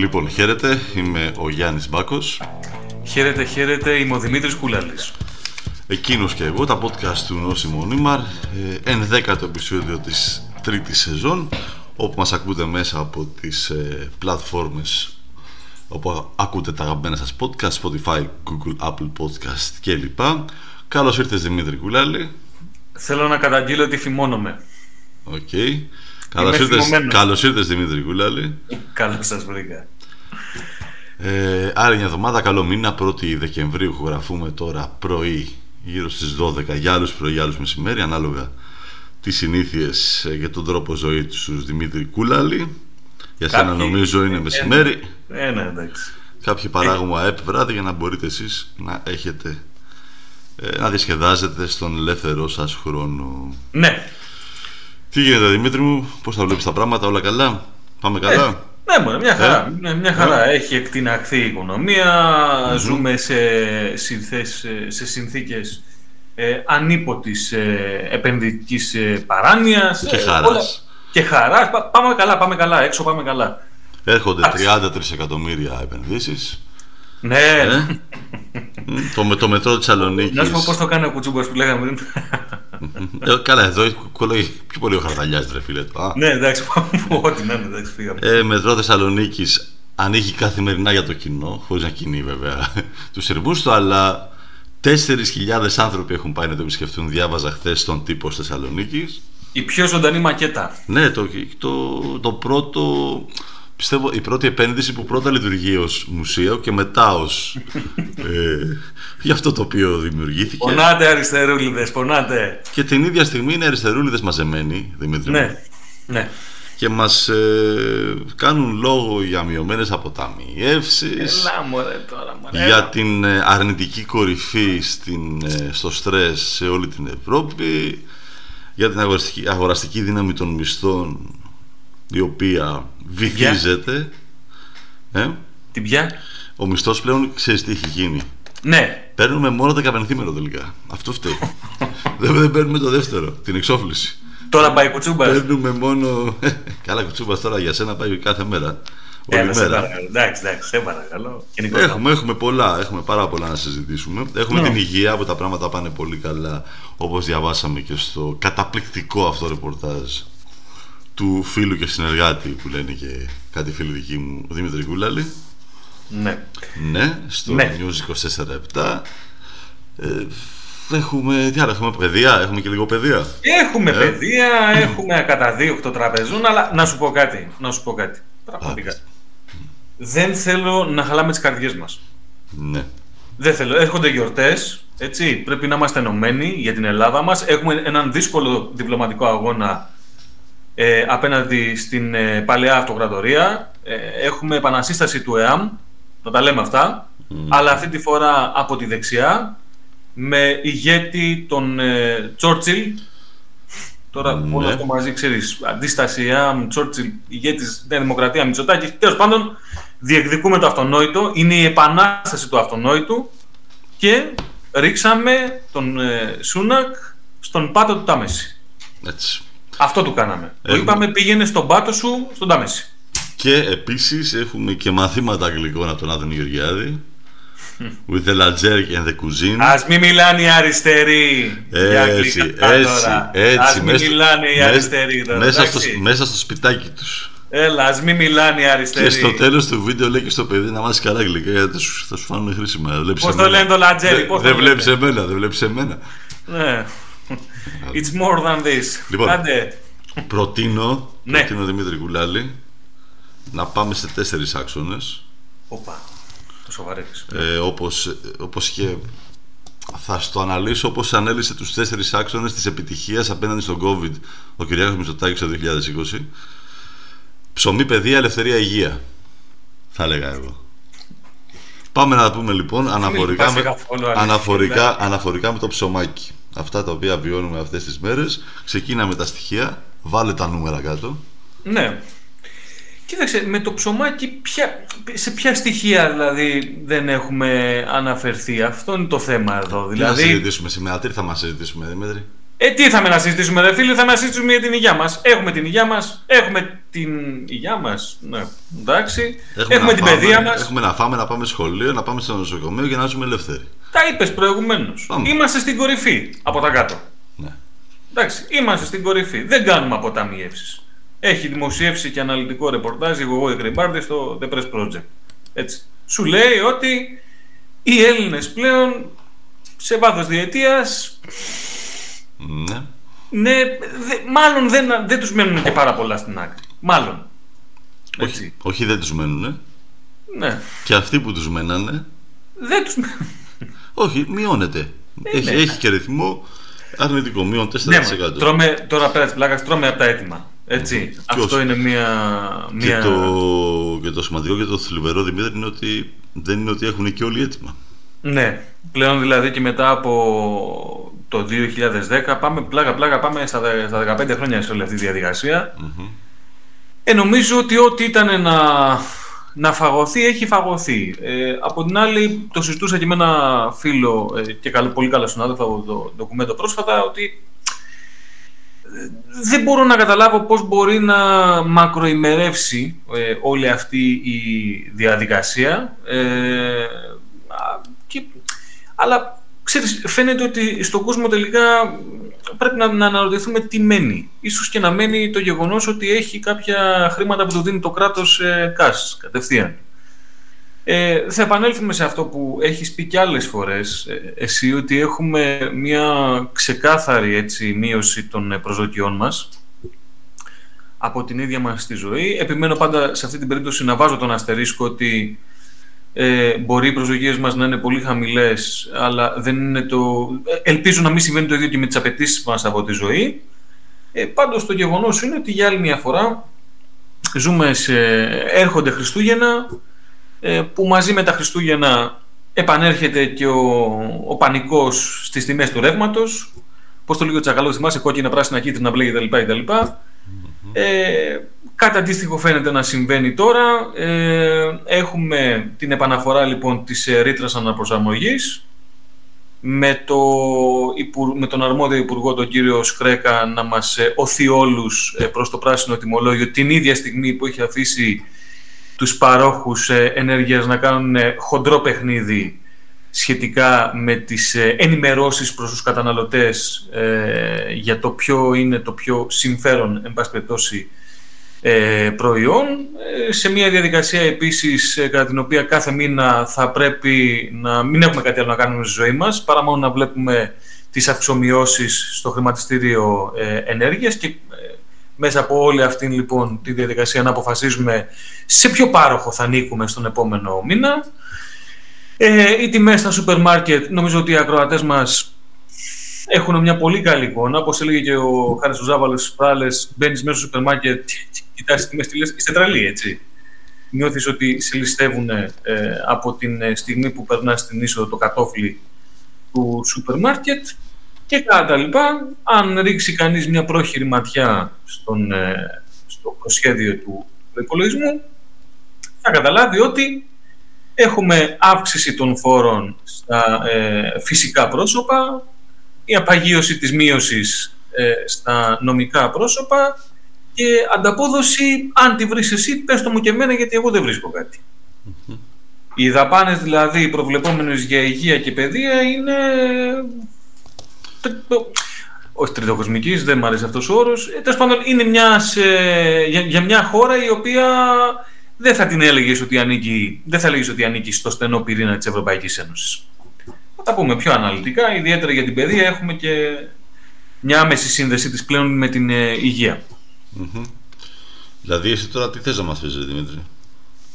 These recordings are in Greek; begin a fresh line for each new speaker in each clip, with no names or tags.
Λοιπόν, χαίρετε, είμαι ο Γιάννης Μπάκος.
Χαίρετε, χαίρετε, είμαι ο Δημήτρης Κουλάλης.
Εκείνος και εγώ, τα podcast του Νόσιμο Νίμαρ, ε, ενδέκατο επεισόδιο της τρίτης σεζόν, όπου μας ακούτε μέσα από τις ε, πλατφόρμες όπου ακούτε τα αγαπημένα σας podcast, Spotify, Google, Apple Podcast κλπ. Καλώς ήρθες Δημήτρη Κουλάλη.
Θέλω να καταγγείλω ότι φημώνομαι.
Ok. Okay. Καλώς ήρθες, καλώς ήρθες Δημήτρη Κούλαλη.
Καλώς σας βρήκα.
Ε, άλλη μια εβδομάδα, καλό μήνα, 1η Δεκεμβρίου που γράφουμε τώρα πρωί γύρω στις 12 για άλλους πρωί, για άλλους μεσημέρι ανάλογα τις συνήθειες ε, για τον τρόπο ζωής τους Δημήτρη Κούλαλη για σένα νομίζω είναι μεσημέρι
ε, ναι, εντάξει.
Κάποιοι παράγουμε ΑΕΠ βράδυ για να μπορείτε εσείς να έχετε ε, να διασκεδάζετε στον ελεύθερό σας χρόνο
Ναι
Τι γίνεται Δημήτρη μου, πώς θα βλέπεις τα πράγματα, όλα καλά, πάμε καλά;
ε, ναι, μόνο, μια χαρά. Ε; μια χαρά. Έχει εκτιναχθεί η οικονομία, ζούμε σε, συνθές, σε συνθήκες ε, ανίποτης ε, επενδυτικής ε, παράνοιας.
Και χαράς.
Και χαράς. Πάμε καλά, πάμε καλά, έξω πάμε καλά.
Έρχονται 33 εκατομμύρια επενδύσεις.
Ναι.
Ε; το, το μετρό της Σαλονίκης.
Να σου πω πώς το κάνει ο Κουτσούμπας που λέγαμε πριν.
Ε, καλά, εδώ κολλάει πιο πολύ ο Χαρταλιάς, ρε φίλε.
ναι, εντάξει, ό,τι να είναι, εντάξει, φύγαμε.
Ε, μετρό Θεσσαλονίκης ανοίγει καθημερινά για το κοινό, χωρίς να κινεί βέβαια τους σειρμούς του, αλλά 4.000 άνθρωποι έχουν πάει να το επισκεφτούν, διάβαζα χθες στον τύπο στη Θεσσαλονίκης.
Η πιο ζωντανή μακέτα.
Ναι, το, το, το πρώτο. Πιστεύω η πρώτη επένδυση που πρώτα λειτουργεί ως μουσείο και μετά ως. ε, για αυτό το οποίο δημιουργήθηκε.
Πονάτε αριστερούλιδες, πονάτε.
Και την ίδια στιγμή είναι αριστερούλιδες μαζεμένοι, Δημήτρη.
Ναι, ναι
και μας ε, κάνουν λόγο για μειωμένες αποταμιεύσεις
τώρα,
για την ε, αρνητική κορυφή στην, ε, στο στρες σε όλη την Ευρώπη για την αγοραστική, αγοραστική δύναμη των μισθών η οποία βυθίζεται
ε; Την πια;
Ο μισθός πλέον ξέρεις τι έχει γίνει
Ναι
Παίρνουμε μόνο τα καπενθήμερο τελικά Αυτό φταίει δεν, δεν παίρνουμε το δεύτερο, την εξόφληση
Τώρα πάει κουτσούμπας.
Παίρνουμε μόνο. Καλά, κουτσούμπας τώρα για σένα πάει κάθε μέρα.
Όλη Έλα, μέρα. Εντάξει, εντάξει, σε παρακαλώ.
Έχουμε, έχουμε πολλά, έχουμε πάρα πολλά να συζητήσουμε. Έχουμε ναι. την υγεία που τα πράγματα πάνε πολύ καλά, όπως διαβάσαμε και στο καταπληκτικό αυτό ρεπορτάζ του φίλου και συνεργάτη που λένε και κάτι φίλοι δικοί μου, ο Δημήτρη Κούλαλη.
Ναι.
Ναι, στο ναι. News 24-7. Ε, Έχουμε, τι άλλο, έχουμε παιδεία, έχουμε και λίγο παιδεία.
Έχουμε ε; παιδεία, έχουμε ακαταδίωκτο τραπεζούν, αλλά να σου πω κάτι, να σου πω κάτι, πραγματικά. Δεν θέλω να χαλάμε τις καρδιές μας.
Ναι.
Δεν θέλω, έρχονται γιορτές, έτσι, πρέπει να είμαστε ενωμένοι για την Ελλάδα μας. Έχουμε έναν δύσκολο διπλωματικό αγώνα ε, απέναντι στην ε, παλαιά αυτοκρατορία. Ε, έχουμε επανασύσταση του ΕΑΜ, θα τα λέμε αυτά, αλλά αυτή τη φορά από τη δεξιά με ηγέτη τον ε, Τσόρτσιλ. Τώρα ναι. όλο αυτό μαζί ξέρεις, αντίσταση, Τσόρτσιλ, ηγέτης Νέα Δημοκρατία, Μητσοτάκης. Τέλος πάντων, διεκδικούμε το αυτονόητο, είναι η επανάσταση του αυτονόητου και ρίξαμε τον ε, Σούνακ στον πάτο του Τάμεση.
Έτσι.
Αυτό του κάναμε. Έχουμε... είπαμε πήγαινε στον πάτο σου στον Τάμεση.
Και επίσης έχουμε και μαθήματα αγγλικών από τον Άδωνη Γεωργιάδη. With the lager and the cuisine.
Ας μην μιλάνε οι αριστεροί.
Έτσι, έτσι, έτσι.
Ας μην μιλάνε οι αριστεροί τώρα.
Μέσα στο, μέσα στο σπιτάκι τους.
Έλα, ας μην μιλάνε οι αριστεροί.
Και στο τέλος του βίντεο λέει και στο παιδί να μάθεις καλά αγγλικά γιατί θα σου φάνουν χρήσιμα.
Πώς το λένε το λατζέρι,
πώς Δεν βλέπεις εμένα, δεν βλέπεις εμένα.
Ναι. It's more than this.
Λοιπόν, προτείνω, ναι. προτείνω Δημήτρη Κουλάλη να πάμε σε τέσσερις άξονες.
Οπα
ε, όπως, όπως και θα στο αναλύσω όπως ανέλησε τους τέσσερις άξονες της επιτυχίας απέναντι στον COVID ο Κυριάκος Μητσοτάκης το 2020 ψωμί, παιδεία, ελευθερία, υγεία θα έλεγα εγώ Πάμε να πούμε λοιπόν αναφορικά με, αναφορικά, αναφορικά με το ψωμάκι αυτά τα οποία βιώνουμε αυτές τις μέρες ξεκίναμε τα στοιχεία βάλε τα νούμερα κάτω
ναι Κοίταξε, με το ψωμάκι ποια, σε ποια στοιχεία δηλαδή δεν έχουμε αναφερθεί; Αυτό είναι το θέμα εδώ. Δηλαδή...
Τι να συζητήσουμε σήμερα, τι θα μας συζητήσουμε Δημήτρη;
Ε, τι θα με να συζητήσουμε, ρε φίλε, θα με να συζητήσουμε για την υγεία μας. Έχουμε την υγεία μας, έχουμε την υγεία μας. Ναι, εντάξει. Έχουμε, έχουμε την
φάμε,
παιδεία μας.
Έχουμε να φάμε, να πάμε σχολείο, να πάμε στο νοσοκομείο για να ζούμε ελεύθεροι.
Τα είπες προηγουμένως. Είμαστε στην κορυφή από τα κάτω. Ναι. Εντάξει, είμαστε στην κορυφή. Δεν κάνουμε αποταμιεύσεις. Έχει δημοσιεύσει και αναλυτικό ρεπορτάζ η Γογό Κρυμπάρντι στο The Press Project. Έτσι. Σου λέει ότι οι Έλληνες πλέον σε βάθος διετίας
ναι.
Ναι, μάλλον δεν, δεν τους μένουν και πάρα πολλά στην άκρη. Μάλλον.
Όχι, όχι δεν τους μένουν.
Ναι.
Και αυτοί που τους μένανε...
Δεν τους μένουν.
Όχι, μειώνεται. Ε, έχει, έχει και ρυθμό αρνητικό, μείον 4%.
Ναι, τρώμε, τώρα πέρα της πλάκας, τρώμε από τα έτοιμα. Έτσι. Αυτό είναι μια. μια...
Και, το, και το σημαντικό και το θλιβερό Δημήτρη είναι ότι δεν είναι ότι έχουν και όλοι έτοιμα.
Ναι. Πλέον δηλαδή και μετά από το 2010 πάμε πλάκα πλάκα πάμε στα, στα 15 χρόνια σε όλη αυτή τη διαδικασία. Mm-hmm. Ε, νομίζω ότι ό,τι ήταν να, να φαγωθεί έχει φαγωθεί. Ε, από την άλλη το συζητούσα και με ένα φίλο ε, και καλό, πολύ καλό συνάδελφο από το ντοκουμέντο πρόσφατα ότι δεν μπορώ να καταλάβω πώς μπορεί να μακροημερεύσει ε, όλη αυτή η διαδικασία. Ε, και, αλλά ξέρεις, φαίνεται ότι στον κόσμο τελικά πρέπει να, να αναρωτηθούμε τι μένει. Ίσως και να μένει το γεγονός ότι έχει κάποια χρήματα που του δίνει το κράτος ε, cash κατευθείαν. Ε, θα επανέλθουμε σε αυτό που έχεις πει και άλλες φορές ε, εσύ ότι έχουμε μια ξεκάθαρη έτσι, μείωση των ε, προσδοκιών μας από την ίδια μας τη ζωή. Επιμένω πάντα σε αυτή την περίπτωση να βάζω τον αστερίσκο ότι ε, μπορεί οι προσδοκίες μας να είναι πολύ χαμηλές αλλά δεν είναι το... ελπίζω να μην συμβαίνει το ίδιο και με τις απαιτήσεις μας από τη ζωή. Ε, πάντως το γεγονός είναι ότι για άλλη μια φορά ζούμε σε... έρχονται Χριστούγεννα ε, που μαζί με τα Χριστούγεννα επανέρχεται και ο, ο πανικός στις τιμές του ρεύματος. Πώς το λίγο τσακαλό θυμάσαι, κόκκινα, πράσινα, κίτρινα, μπλε κτλ. κτλ. Ε, κάτι αντίστοιχο φαίνεται να συμβαίνει τώρα. Ε, έχουμε την επαναφορά λοιπόν της ε, ρήτρας αναπροσαρμογής με, το, με τον αρμόδιο υπουργό τον κύριο Σκρέκα να μας ε, οθεί όλους προς το πράσινο τιμολόγιο την ίδια στιγμή που έχει αφήσει τους παρόχους ε, ενέργειας να κάνουν ε, χοντρό παιχνίδι σχετικά με τις ε, ενημερώσεις προς τους καταναλωτές για το ποιο είναι το πιο συμφέρον, εν πάση περιπτώσει, προϊόν. Σε μια διαδικασία επίσης κατά την οποία κάθε μήνα θα πρέπει να μην έχουμε κάτι άλλο να κάνουμε στη ζωή μας παρά μόνο να βλέπουμε τις αυξομοιώσεις στο χρηματιστήριο ενέργειας και μέσα από όλη αυτή λοιπόν τη διαδικασία να αποφασίζουμε σε ποιο πάροχο θα ανήκουμε στον επόμενο μήνα. Ε, οι τιμές στα σούπερ μάρκετ, νομίζω ότι οι ακροατές μας έχουν μια πολύ καλή εικόνα. Όπως έλεγε και ο Χάρης Ζάβαλος στις πράλες, μπαίνεις μέσα στο σούπερ μάρκετ και κοιτάς τιμές και λες, είστε τρελοί, έτσι. Νιώθεις ότι σε ληστεύουν ε, από την ε, στιγμή που περνάς στην είσοδο το κατόφλι του σούπερ μάρκετ και κατά λοιπά. Αν ρίξει κανείς μια πρόχειρη ματιά στον, ε, στο προσχέδιο του υπολογισμού, θα καταλάβει ότι έχουμε αύξηση των φόρων στα ε, φυσικά πρόσωπα, η απαγίωση της μείωσης ε, στα νομικά πρόσωπα και ανταπόδοση, αν τη βρεις εσύ, πες το μου και εμένα γιατί εγώ δεν βρίσκω Οι δαπάνες δηλαδή προβλεπόμενες για υγεία και παιδεία είναι όχι τριτοκοσμικής, δεν μου αρέσει αυτός ο όρος. Ε, Τέλος πάντων, είναι μια, για, για, μια χώρα η οποία δεν θα την έλεγες ότι ανήκει, δεν θα έλεγες ότι ανήκει στο στενό πυρήνα της Ευρωπαϊκής Ένωσης. Θα τα πούμε πιο αναλυτικά, ιδιαίτερα για την παιδεία έχουμε και μια άμεση σύνδεση της πλέον με την ε, υγεία.
Mm-hmm. Δηλαδή εσύ τώρα τι θες να μας πεις Δημήτρη;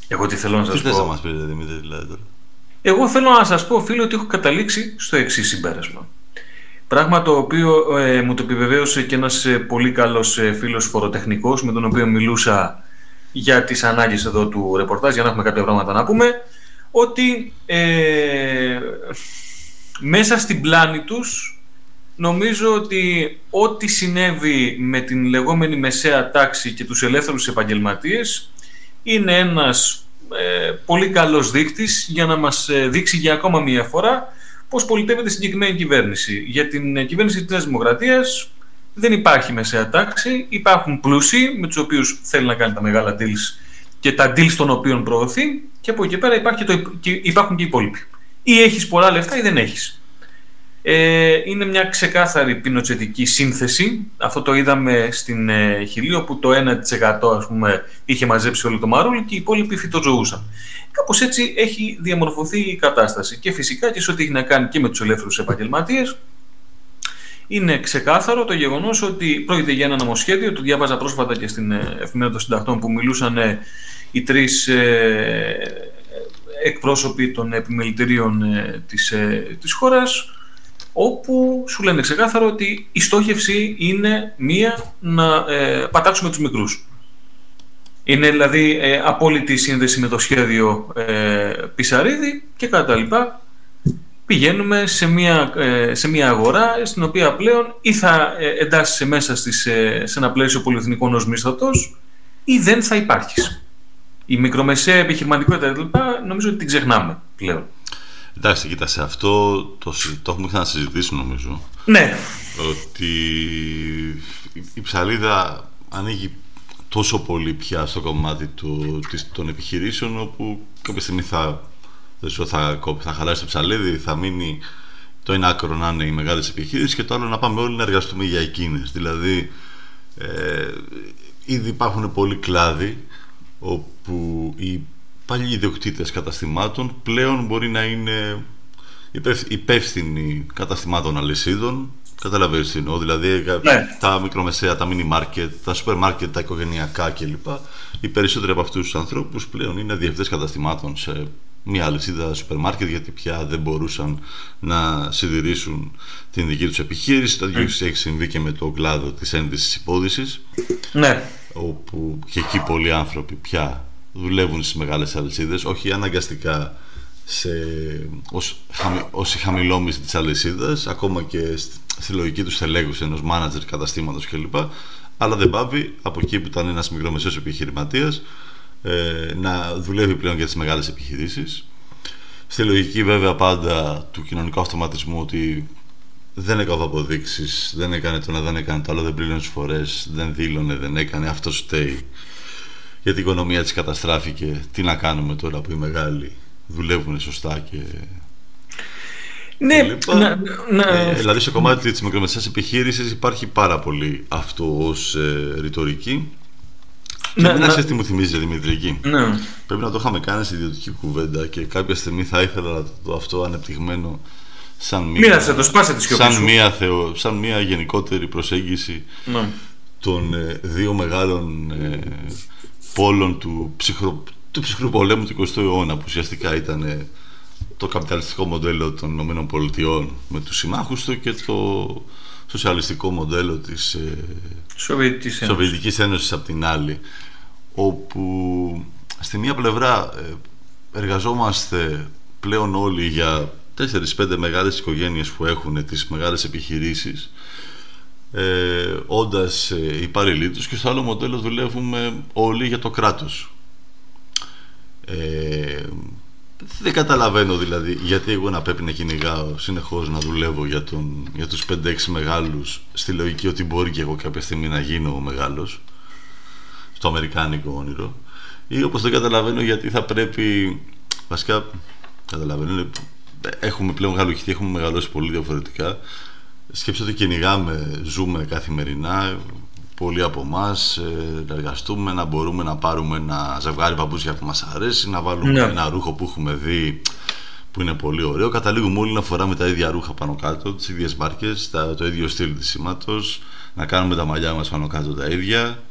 Εγώ τι θέλω να σας
τι
πω
Τι θες να μας πεις Δημήτρη δηλαδή τώρα;
Εγώ θέλω να σας πω φίλο ότι έχω καταλήξει στο εξής συμπέρασμα Πράγμα το οποίο ε, μου το επιβεβαίωσε και ένας ε, πολύ καλός ε, φίλος φοροτεχνικός με τον οποίο μιλούσα για τις ανάγκες εδώ του ρεπορτάζ για να έχουμε κάποια πράγματα να πούμε ότι ε, μέσα στην πλάνη τους νομίζω ότι ό,τι συνέβη με την λεγόμενη μεσαία τάξη και τους ελεύθερους επαγγελματίες είναι ένας πολύ καλός δείκτης για να μας δείξει για ακόμα μία φορά πώς πολιτεύεται η συγκεκριμένη κυβέρνηση. Για την κυβέρνηση της Δημοκρατίας δεν υπάρχει μεσαία τάξη, υπάρχουν πλούσιοι με τους οποίους θέλει να κάνει τα μεγάλα deals και τα deals των οποίων προωθεί και από εκεί πέρα υπάρχει το, υπάρχουν και οι υπόλοιποι. Ή έχεις πολλά λεφτά ή δεν έχεις. Ε, είναι μια ξεκάθαρη πινοτσετική σύνθεση. Αυτό το είδαμε στην ε, Χιλή, όπου το 1% ας πούμε, είχε μαζέψει όλο το μαρούλι και οι υπόλοιποι φυτοζωούσαν. Κάπως έτσι έχει διαμορφωθεί η κατάσταση. Και φυσικά και σε ό,τι έχει να κάνει και με τους ελεύθερους επαγγελματίες, είναι ξεκάθαρο το γεγονός ότι πρόκειται για ένα νομοσχέδιο. Το διάβαζα πρόσφατα και στην ε, εφημερίδα των συντακτών που μιλούσαν ε, οι τρεις ε, εκπρόσωποι των επιμελητηρίων της, της χώρας όπου σου λένε ξεκάθαρο ότι η στόχευση είναι μία να ε, πατάξουμε τους μικρούς. Είναι δηλαδή ε, απόλυτη σύνδεση με το σχέδιο ε, Πισαρίδη και κατά λοιπά πηγαίνουμε σε μια, ε, σε μια αγορά στην οποία πλέον ή θα ε, εντάσσεσαι μέσα στις, σε ένα πλαίσιο πολυεθνικών ως μισθωτός ή δεν θα υπάρχεις. Η μικρομεσαία επιχειρηματικότητα νομίζω ότι την ξεχνάμε πλέον.
Εντάξει, κοίτα, σε αυτό το, το έχουμε ξανασυζητήσει νομίζω.
Ναι.
Ότι η ψαλίδα ανοίγει τόσο πολύ πια στο κομμάτι του, των επιχειρήσεων όπου κάποια στιγμή θα, θα, θα χαλάσει το ψαλίδι, θα μείνει το ένα άκρο να είναι οι μεγάλες επιχειρήσεις και το άλλο να πάμε όλοι να εργαστούμε για εκείνες. Δηλαδή, ε, ήδη υπάρχουν πολλοί κλάδοι όπου οι παλιοί ιδιοκτήτες καταστημάτων πλέον μπορεί να είναι υπεύθυνοι καταστημάτων αλυσίδων Καταλαβαίνεις τι εννοώ, δηλαδή ναι. τα μικρομεσαία, τα mini market, τα σούπερ market, τα οικογενειακά κλπ. Οι περισσότεροι από αυτούς τους ανθρώπους πλέον είναι διευθυντές καταστημάτων σε μια αλυσίδα σούπερ μάρκετ γιατί πια δεν μπορούσαν να συντηρήσουν την δική τους επιχείρηση. Το ίδιο mm. έχει συμβεί και με το κλάδο της ένδυσης υπόδησης.
Ναι.
Όπου και εκεί πολλοί άνθρωποι πια δουλεύουν στις μεγάλες αλυσίδες, όχι αναγκαστικά σε, ως, χαμη, ως η χαμηλόμιση της αλυσίδας, ακόμα και στη λογική τους στελέχους ενός μάνατζερ καταστήματος κλπ. Αλλά δεν πάβει από εκεί που ήταν ένας μικρομεσαίος επιχειρηματίας ε, να δουλεύει πλέον για τις μεγάλες επιχειρήσεις. Στη λογική βέβαια πάντα του κοινωνικού αυτοματισμού ότι δεν έκανε αποδείξεις, δεν έκανε το ένα, δεν έκανε το άλλο, δεν πλήρωνε φορές, δεν δήλωνε, δεν έκανε, αυτό φταίει γιατί η οικονομία της καταστράφηκε. Τι να κάνουμε τώρα που οι μεγάλοι δουλεύουν σωστά και...
Ναι,
να, να... Ε, δηλαδή στο κομμάτι της μικρομεσαίας επιχείρησης υπάρχει πάρα πολύ αυτό ως ε, ρητορική και να, μην να... μου θυμίζει Δημητρική.
Ναι.
Πρέπει να το είχαμε κάνει σε ιδιωτική κουβέντα και κάποια στιγμή θα ήθελα το αυτό ανεπτυγμένο σαν
μία, το, σπάσε
σαν, μία θεω, σαν μία γενικότερη προσέγγιση
ναι.
των ε, δύο μεγάλων ε, πόλων του, ψυχρό, του ψυχρού πολέμου του 20ου αιώνα που ουσιαστικά ήταν ε, το καπιταλιστικό μοντέλο των ΗΠΑ με τους συμμάχους του και το σοσιαλιστικό μοντέλο της ε,
Σοβιετικής Ένωσης.
Σοβιετικής Ένωσης από την άλλη όπου στη μία πλευρά ε, εργαζόμαστε πλέον όλοι για 4-5 μεγάλες οικογένειες που έχουν τις μεγάλες επιχειρήσεις ε, όντας ε, υπάλληλοι τους και στο άλλο μοντέλο δουλεύουμε όλοι για το κράτος. Ε, δεν καταλαβαίνω δηλαδή γιατί εγώ να πρέπει να κυνηγάω συνεχώς να δουλεύω για, τον, για τους 5-6 μεγάλους στη λογική ότι μπορεί και εγώ κάποια στιγμή να γίνω μεγάλος στο αμερικάνικο όνειρο. Ή όπως δεν καταλαβαίνω γιατί θα πρέπει βασικά καταλαβαίνω έχουμε πλέον γαλουχηθεί, έχουμε μεγαλώσει πολύ διαφορετικά. Σκέψτε ότι κυνηγάμε, ζούμε καθημερινά, πολλοί από εμάς ε, να εργαστούμε, να μπορούμε να πάρουμε ένα ζευγάρι παπούτσια που μας αρέσει, να βάλουμε ναι. ένα ρούχο που έχουμε δει που είναι πολύ ωραίο. Καταλήγουμε όλοι να φοράμε τα ίδια ρούχα πάνω κάτω, τις ίδιες μάρκες, το ίδιο στυλ της σήματος, να κάνουμε τα μαλλιά μας πάνω κάτω τα ίδια,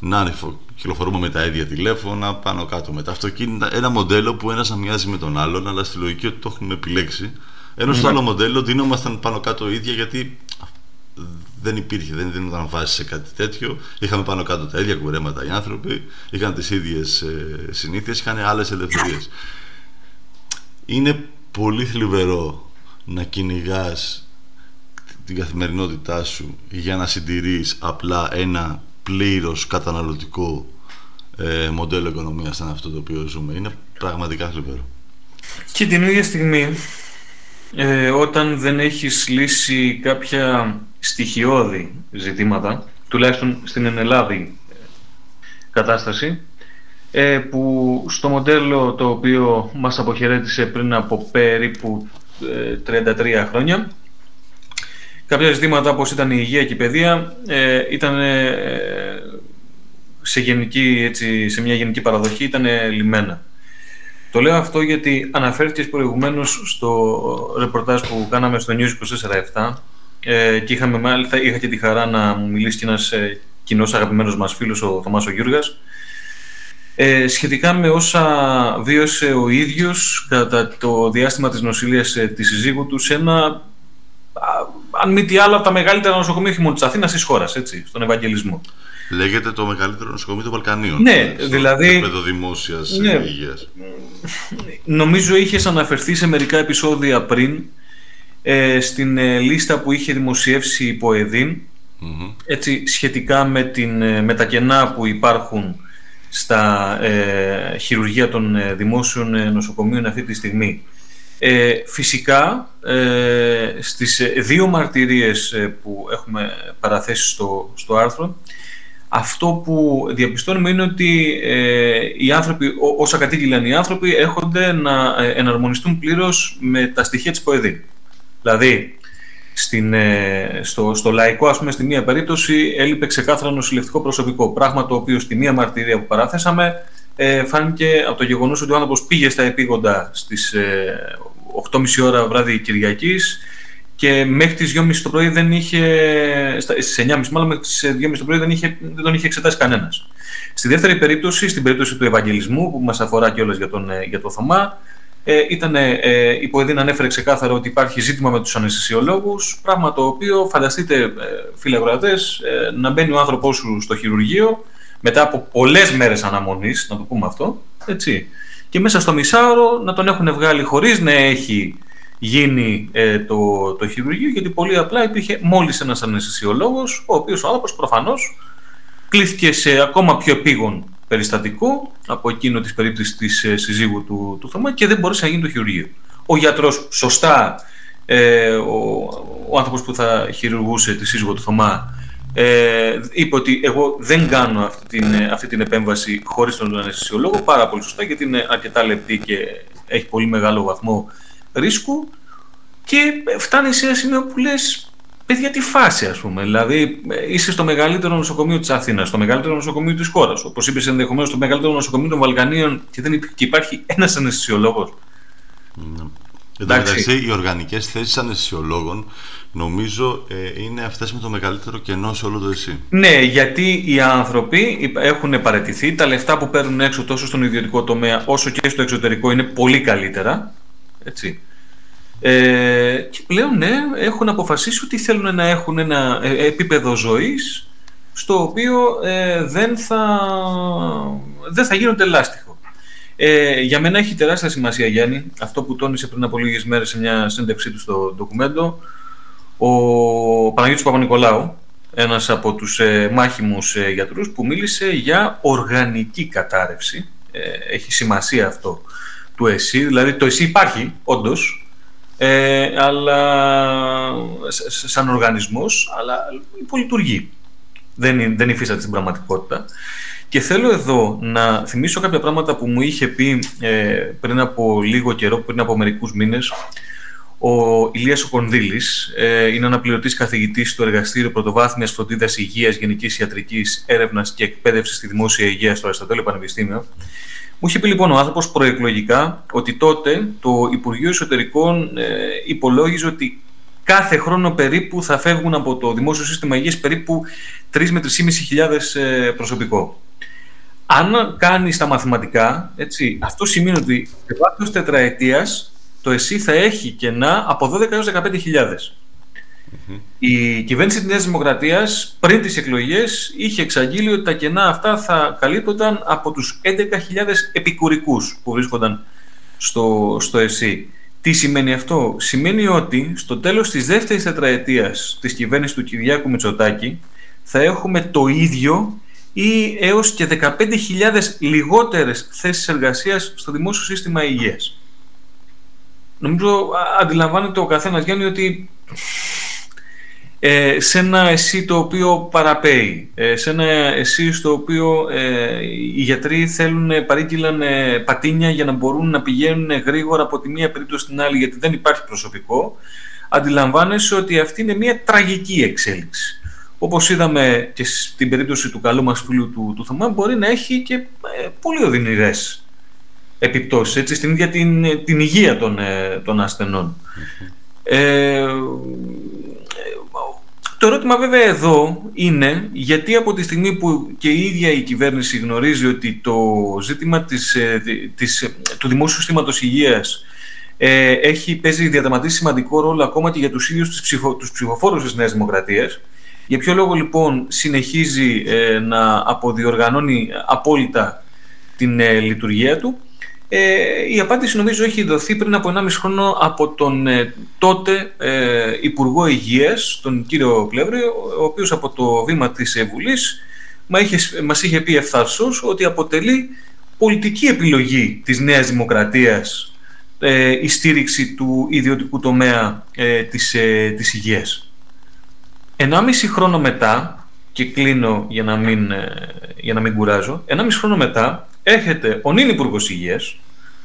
να κυκλοφορούμε με τα ίδια τηλέφωνα, πάνω κάτω με τα αυτοκίνητα. Ένα μοντέλο που ένας να μοιάζει με τον άλλον, αλλά στη λογική ότι το έχουμε επιλέξει ενώ στο άλλο μοντέλο δίνομασταν πάνω κάτω ίδια γιατί δεν υπήρχε, δεν δίνονταν βάση σε κάτι τέτοιο. Είχαμε πάνω κάτω τα ίδια κουρέματα οι άνθρωποι, είχαν τις ίδιες ε, συνήθειες, είχαν άλλες ελευθερίες. Είναι πολύ θλιβερό να κυνηγάς την καθημερινότητά σου για να συντηρείς απλά ένα πλήρως καταναλωτικό ε, μοντέλο οικονομίας σαν αυτό το οποίο ζούμε. Είναι πραγματικά θλιβερό.
Και την ίδια στιγμή ε, όταν δεν έχεις λύσει κάποια στοιχειώδη ζητήματα, τουλάχιστον στην ενελάδη κατάσταση, ε, που στο μοντέλο το οποίο μας αποχαιρέτησε πριν από περίπου 33 ε, χρόνια, κάποια ζητήματα όπως ήταν η υγεία και η παιδεία ε, ήταν σε, γενική, έτσι, σε μια γενική παραδοχή ήταν λιμένα. Το λέω αυτό γιατί αναφέρθηκες προηγουμένως στο ρεπορτάζ που κάναμε στο News 24-7 ε, και είχαμε μάλιστα, είχα και τη χαρά να μου μιλήσει και ένας ε, κοινός αγαπημένος μας φίλος, ο Θωμάς ο Γιούργας, ε, σχετικά με όσα βίωσε ο ίδιος κατά το διάστημα της νοσηλείας ε, της συζύγου του σε ένα, αν μη τι άλλο, από τα μεγαλύτερα νοσοκομεία όχι μόνο της Αθήνας, της χώρας, έτσι, στον Ευαγγελισμό.
Λέγεται το μεγαλύτερο νοσοκομείο των Βαλκανίων.
Ναι, δηλαδή.
επίπεδο δημόσιας ναι, υγείας.
Νομίζω είχες αναφερθεί σε μερικά επεισόδια πριν ε, στην ε, λίστα που είχε δημοσιεύσει η ποεδιν έτσι, σχετικά με, την, ε, με τα κενά που υπάρχουν στα ε, χειρουργεία των ε, δημόσιων νοσοκομείων αυτή τη στιγμή. Ε, φυσικά, ε, στις δύο μαρτυρίες που έχουμε παραθέσει στο, στο άρθρο, αυτό που διαπιστώνουμε είναι ότι ε, οι άνθρωποι, όσα κατήγγυλαν οι άνθρωποι, έρχονται να ε, εναρμονιστούν πλήρως με τα στοιχεία της ΠΟΕΔΗ. Δηλαδή, στην, ε, στο, στο λαϊκό, ας πούμε, στη μία περίπτωση έλειπε ξεκάθαρα νοσηλευτικό προσωπικό. Πράγμα το οποίο στη μία μαρτυρία που παράθεσαμε ε, φάνηκε από το γεγονός ότι ο άνθρωπος πήγε στα επίγοντα στις ε, 8.30 ώρα βράδυ Κυριακής, και μέχρι τις 2.30 το πρωί δεν είχε, στις 9.30 μάλλον μέχρι τις 2.30 το πρωί δεν, είχε, δεν τον είχε εξετάσει κανένας. Στη δεύτερη περίπτωση, στην περίπτωση του Ευαγγελισμού που μας αφορά και όλες για τον, ε, για τον Θωμά, ε, ήταν, ε, η Ποεδίνα ανέφερε ξεκάθαρα ότι υπάρχει ζήτημα με τους αναισθησιολόγους, πράγμα το οποίο φανταστείτε ε, φίλοι αγροατές, ε, να μπαίνει ο άνθρωπός σου στο χειρουργείο μετά από πολλές μέρες αναμονής, να το πούμε αυτό, έτσι, και μέσα στο μισάωρο να τον έχουν βγάλει χωρίς να έχει γίνει ε, το, το χειρουργείο, γιατί πολύ απλά υπήρχε μόλις ένας αναισθησιολόγος, ο οποίος ο άνθρωπος προφανώς κλείθηκε σε ακόμα πιο επίγον περιστατικό από εκείνο της περίπτωσης της ε, συζύγου του, του Θωμά και δεν μπορούσε να γίνει το χειρουργείο. Ο γιατρός σωστά, ε, ο, ο άνθρωπος που θα χειρουργούσε τη σύζυγο του Θωμά, ε, είπε ότι εγώ δεν κάνω αυτή την, αυτή την επέμβαση χωρίς τον αναισθησιολόγο, πάρα πολύ σωστά, γιατί είναι αρκετά λεπτή και έχει πολύ μεγάλο βαθμό ρίσκου και φτάνει σε ένα σημείο που λες παιδιά τι φάση ας πούμε. Δηλαδή είσαι στο μεγαλύτερο νοσοκομείο της Αθήνας, στο μεγαλύτερο νοσοκομείο της χώρας. Όπως είπες ενδεχομένως στο μεγαλύτερο νοσοκομείο των Βαλκανίων και δεν και υπάρχει ένας αναισθησιολόγος.
Ναι. Εντάξει, οι οργανικές θέσεις αναισθησιολόγων νομίζω ε, είναι αυτές με το μεγαλύτερο κενό σε όλο το ΕΣΥ.
Ναι, γιατί οι άνθρωποι έχουν παραιτηθεί, τα λεφτά που παίρνουν έξω τόσο στον ιδιωτικό τομέα όσο και στο εξωτερικό είναι πολύ καλύτερα. Έτσι. Ε, και πλέον ναι, έχουν αποφασίσει ότι θέλουν να έχουν ένα ε, επίπεδο ζωής στο οποίο ε, δεν, θα, δεν θα γίνονται λάστιχο. Ε, για μένα έχει τεράστια σημασία Γιάννη, αυτό που τόνισε πριν από λίγες μέρες σε μια σύνδεξή του στο ντοκουμέντο, ο Παναγιώτης Παπα-Νικολάου, ένας από τους ε, μάχημους ε, γιατρούς που μίλησε για οργανική κατάρρευση. έχει σημασία αυτό του ΕΣΥ, δηλαδή το ΕΣΥ υπάρχει όντως, ε, αλλά, σαν οργανισμός, αλλά υπολειτουργεί. Δεν, δεν υφίσταται στην πραγματικότητα. Και θέλω εδώ να θυμίσω κάποια πράγματα που μου είχε πει ε, πριν από λίγο καιρό, πριν από μερικούς μήνες, ο Ηλίας Οκονδύλης ε, είναι αναπληρωτής καθηγητής στο Εργαστήριο Πρωτοβάθμιας Φροντίδας Υγείας, Γενικής Ιατρικής Έρευνας και Εκπαίδευσης στη Δημόσια Υγεία στο Αριστοτέλειο Πανεπιστήμιο μου είχε πει λοιπόν ο άνθρωπος προεκλογικά ότι τότε το Υπουργείο Εσωτερικών ε, υπολόγιζε ότι κάθε χρόνο περίπου θα φεύγουν από το δημόσιο σύστημα υγείας περίπου 3 με 3.500 ε, προσωπικό. Αν κάνει τα μαθηματικά, έτσι, αυτό σημαίνει ότι σε βάθος τετραετίας το ΕΣΥ θα έχει κενά από 12 έως 15.000. Η κυβέρνηση της Νέας Δημοκρατίας πριν τις εκλογές είχε εξαγγείλει ότι τα κενά αυτά θα καλύπτονταν από τους 11.000 επικουρικούς που βρίσκονταν στο, στο ΕΣΥ. Τι σημαίνει αυτό; Σημαίνει ότι στο τέλος της δεύτερης τετραετίας της κυβέρνησης του Κυριάκου Μητσοτάκη θα έχουμε το ίδιο ή έως και 15.000 λιγότερες θέσεις εργασίας στο δημόσιο σύστημα υγείας. νομίζω αντιλαμβάνεται ο καθένας Γιάννη ότι ε, σε ένα εσύ το οποίο παραπέει, ε, σε ένα εσύ στο οποίο ε, οι γιατροί θέλουν, παρήγγειλαν πατίνια για να μπορούν να πηγαίνουν γρήγορα από τη μία περίπτωση στην άλλη γιατί δεν υπάρχει προσωπικό, αντιλαμβάνεσαι ότι αυτή είναι μια τραγική εξέλιξη. Όπως είδαμε και στην περίπτωση του καλού μας φίλου του, του Θωμά, μπορεί να έχει και πολύ οδυνηρές επιπτώσεις έτσι, στην ίδια την, την υγεία των, των ασθενών. Ε, το ερώτημα βέβαια εδώ είναι γιατί από τη στιγμή που και η ίδια η κυβέρνηση γνωρίζει ότι το ζήτημα της, ε, της, του δημόσιου συστήματος υγείας ε, έχει παίζει διαδραματίσει σημαντικό ρόλο ακόμα και για τους ίδιους τους, ψηφο, τους ψηφοφόρους της Νέας Δημοκρατίας. Για ποιο λόγο λοιπόν συνεχίζει ε, να αποδιοργανώνει απόλυτα την ε, λειτουργία του; Ε, η απάντηση νομίζω έχει δοθεί πριν από 1,5 χρόνο από τον ε, τότε ε, Υπουργό Υγείας, τον κύριο Πλεύρη, ο οποίος από το βήμα της ε, Βουλής μας είχε πει ευθαρσός ότι αποτελεί πολιτική επιλογή της Νέας Δημοκρατίας η στήριξη του ιδιωτικού τομέα της, της υγείας. 1,5 χρόνο μετά, και κλείνω για να μην, για να μην κουράζω, 1,5 χρόνο μετά έρχεται ο νυν Υπουργός Υγείας,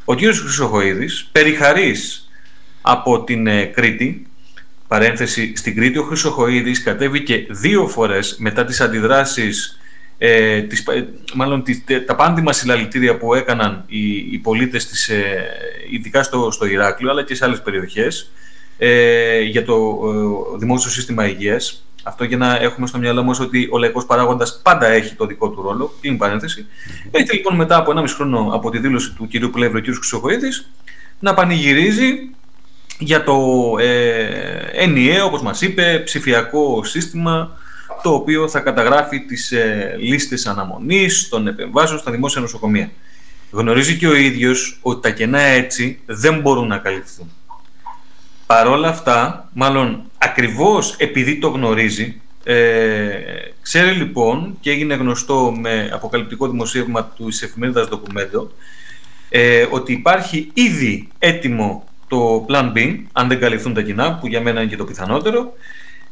ο κ. Χρυσοχοίδης, περιχαρή από την ε, Κρήτη. Παρένθεση, στην Κρήτη ο Χρυσοχοίδης κατέβηκε δύο φορές μετά τις αντιδράσεις ε, τις, ε, μάλλον τις, τα πάντιμα συλλαλητήρια που έκαναν οι, οι πολίτες της, ε, ειδικά στο, στο Ηράκλειο αλλά και σε άλλες περιοχές ε, για το ε, δημόσιο σύστημα υγείας αυτό για να έχουμε στο μυαλό μας ότι ο λαϊκός παράγοντας πάντα έχει το δικό του ρόλο. Κλείνει παρένθεση. Έχετε λοιπόν μετά από 1,5 χρόνο από τη δήλωση του κ. Πλεύρου, κ. Χρυσοκοίδη, να πανηγυρίζει για το ε, ενιαίο, όπως μας είπε, ψηφιακό σύστημα το οποίο θα καταγράφει τις ε, λίστες αναμονής των επεμβάσεων στα δημόσια νοσοκομεία. Γνωρίζει και ο ίδιος ότι τα κενά έτσι δεν μπορούν να καλυφθούν. Παρόλα αυτά, μάλλον ακριβώς επειδή το γνωρίζει, ε, ξέρει λοιπόν και έγινε γνωστό με αποκαλυπτικό δημοσίευμα του εφημερίδας Documento ε, ότι υπάρχει ήδη έτοιμο το Plan B, αν δεν καλυφθούν τα κοινά, που για μένα είναι και το πιθανότερο,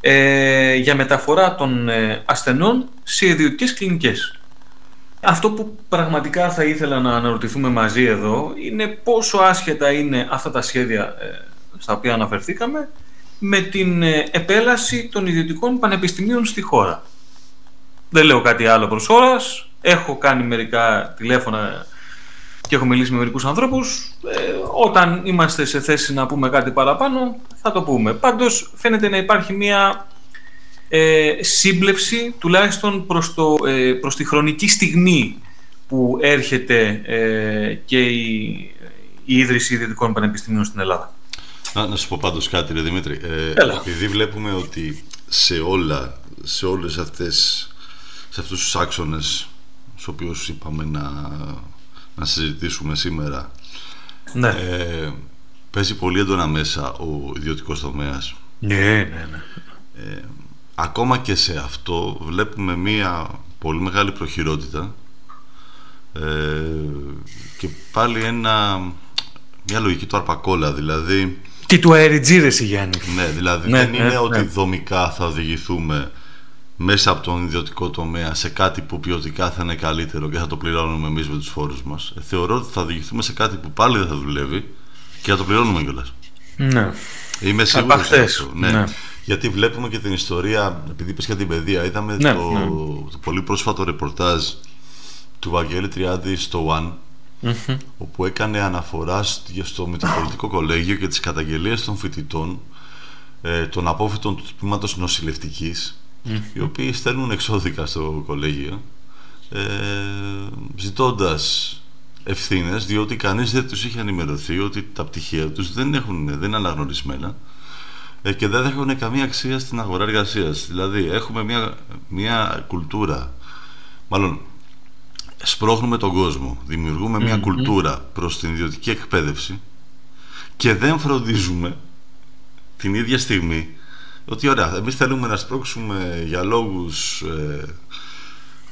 ε, για μεταφορά των ε, ασθενών σε ιδιωτικές κλινικές. Αυτό που πραγματικά θα ήθελα να αναρωτηθούμε μαζί εδώ είναι πόσο άσχετα είναι αυτά τα σχέδια ε, στα οποία αναφερθήκαμε με την ε, επέλαση των ιδιωτικών πανεπιστημίων στη χώρα. Δεν λέω κάτι άλλο προς ώρας. Έχω κάνει μερικά τηλέφωνα και έχω μιλήσει με μερικούς ανθρώπους. Ε, όταν είμαστε σε θέση να πούμε κάτι παραπάνω, θα το πούμε. Πάντως, φαίνεται να υπάρχει μια ε, σύμπλευση, τουλάχιστον προς, το, ε, προς τη χρονική στιγμή που έρχεται ε, και η, η ίδρυση ιδιωτικών πανεπιστημίων στην Ελλάδα.
Να, να σου πω πάντως κάτι ρε Δημήτρη. Ε, επειδή βλέπουμε ότι σε όλα, σε όλες αυτές, σε αυτούς τους άξονες στους οποίους είπαμε να, να συζητήσουμε σήμερα
ναι.
ε, παίζει πολύ έντονα μέσα ο ιδιωτικός τομέας.
Ναι, ναι, ναι.
Ε, ακόμα και σε αυτό βλέπουμε μία πολύ μεγάλη προχειρότητα ε, και πάλι ένα, μια λογική του αρπακόλα, δηλαδή
τι του αεριτζίδες Γιάννη.
Ναι, δηλαδή ναι, δεν ναι, είναι ναι. ότι δομικά θα οδηγηθούμε μέσα από τον ιδιωτικό τομέα σε κάτι που ποιοτικά θα είναι καλύτερο και θα το πληρώνουμε εμείς με τους φόρους μας. Ε, θεωρώ ότι θα οδηγηθούμε σε κάτι που πάλι δεν θα δουλεύει και θα το πληρώνουμε κιόλας.
Ναι.
Είμαι σίγουρος αυτό. Ναι. ναι. Γιατί βλέπουμε και την ιστορία, επειδή είπες για την παιδεία, είδαμε ναι, το, το πολύ πρόσφατο ρεπορτάζ του Βαγγέλη Τριάδη στο One όπου έκανε αναφορά στο Μητροπολιτικό Κολέγιο και τις καταγγελίες των φοιτητών ε, των απόφοιτων του τμήματος οι οποίοι στέλνουν εξώδικα στο κολέγιο ε, ζητώντας ευθύνες διότι κανείς δεν τους είχε ενημερωθεί ότι τα πτυχία τους δεν, έχουν, δεν είναι αναγνωρισμένα ε, και δεν έχουν καμία αξία στην αγορά εργασίας. Δηλαδή έχουμε μια, μια κουλτούρα, μάλλον σπρώχνουμε τον κόσμο, δημιουργούμε μια κουλτούρα προς την ιδιωτική εκπαίδευση και δεν φροντίζουμε την ίδια στιγμή ότι ωραία, εμείς θέλουμε να σπρώξουμε για λόγους ε,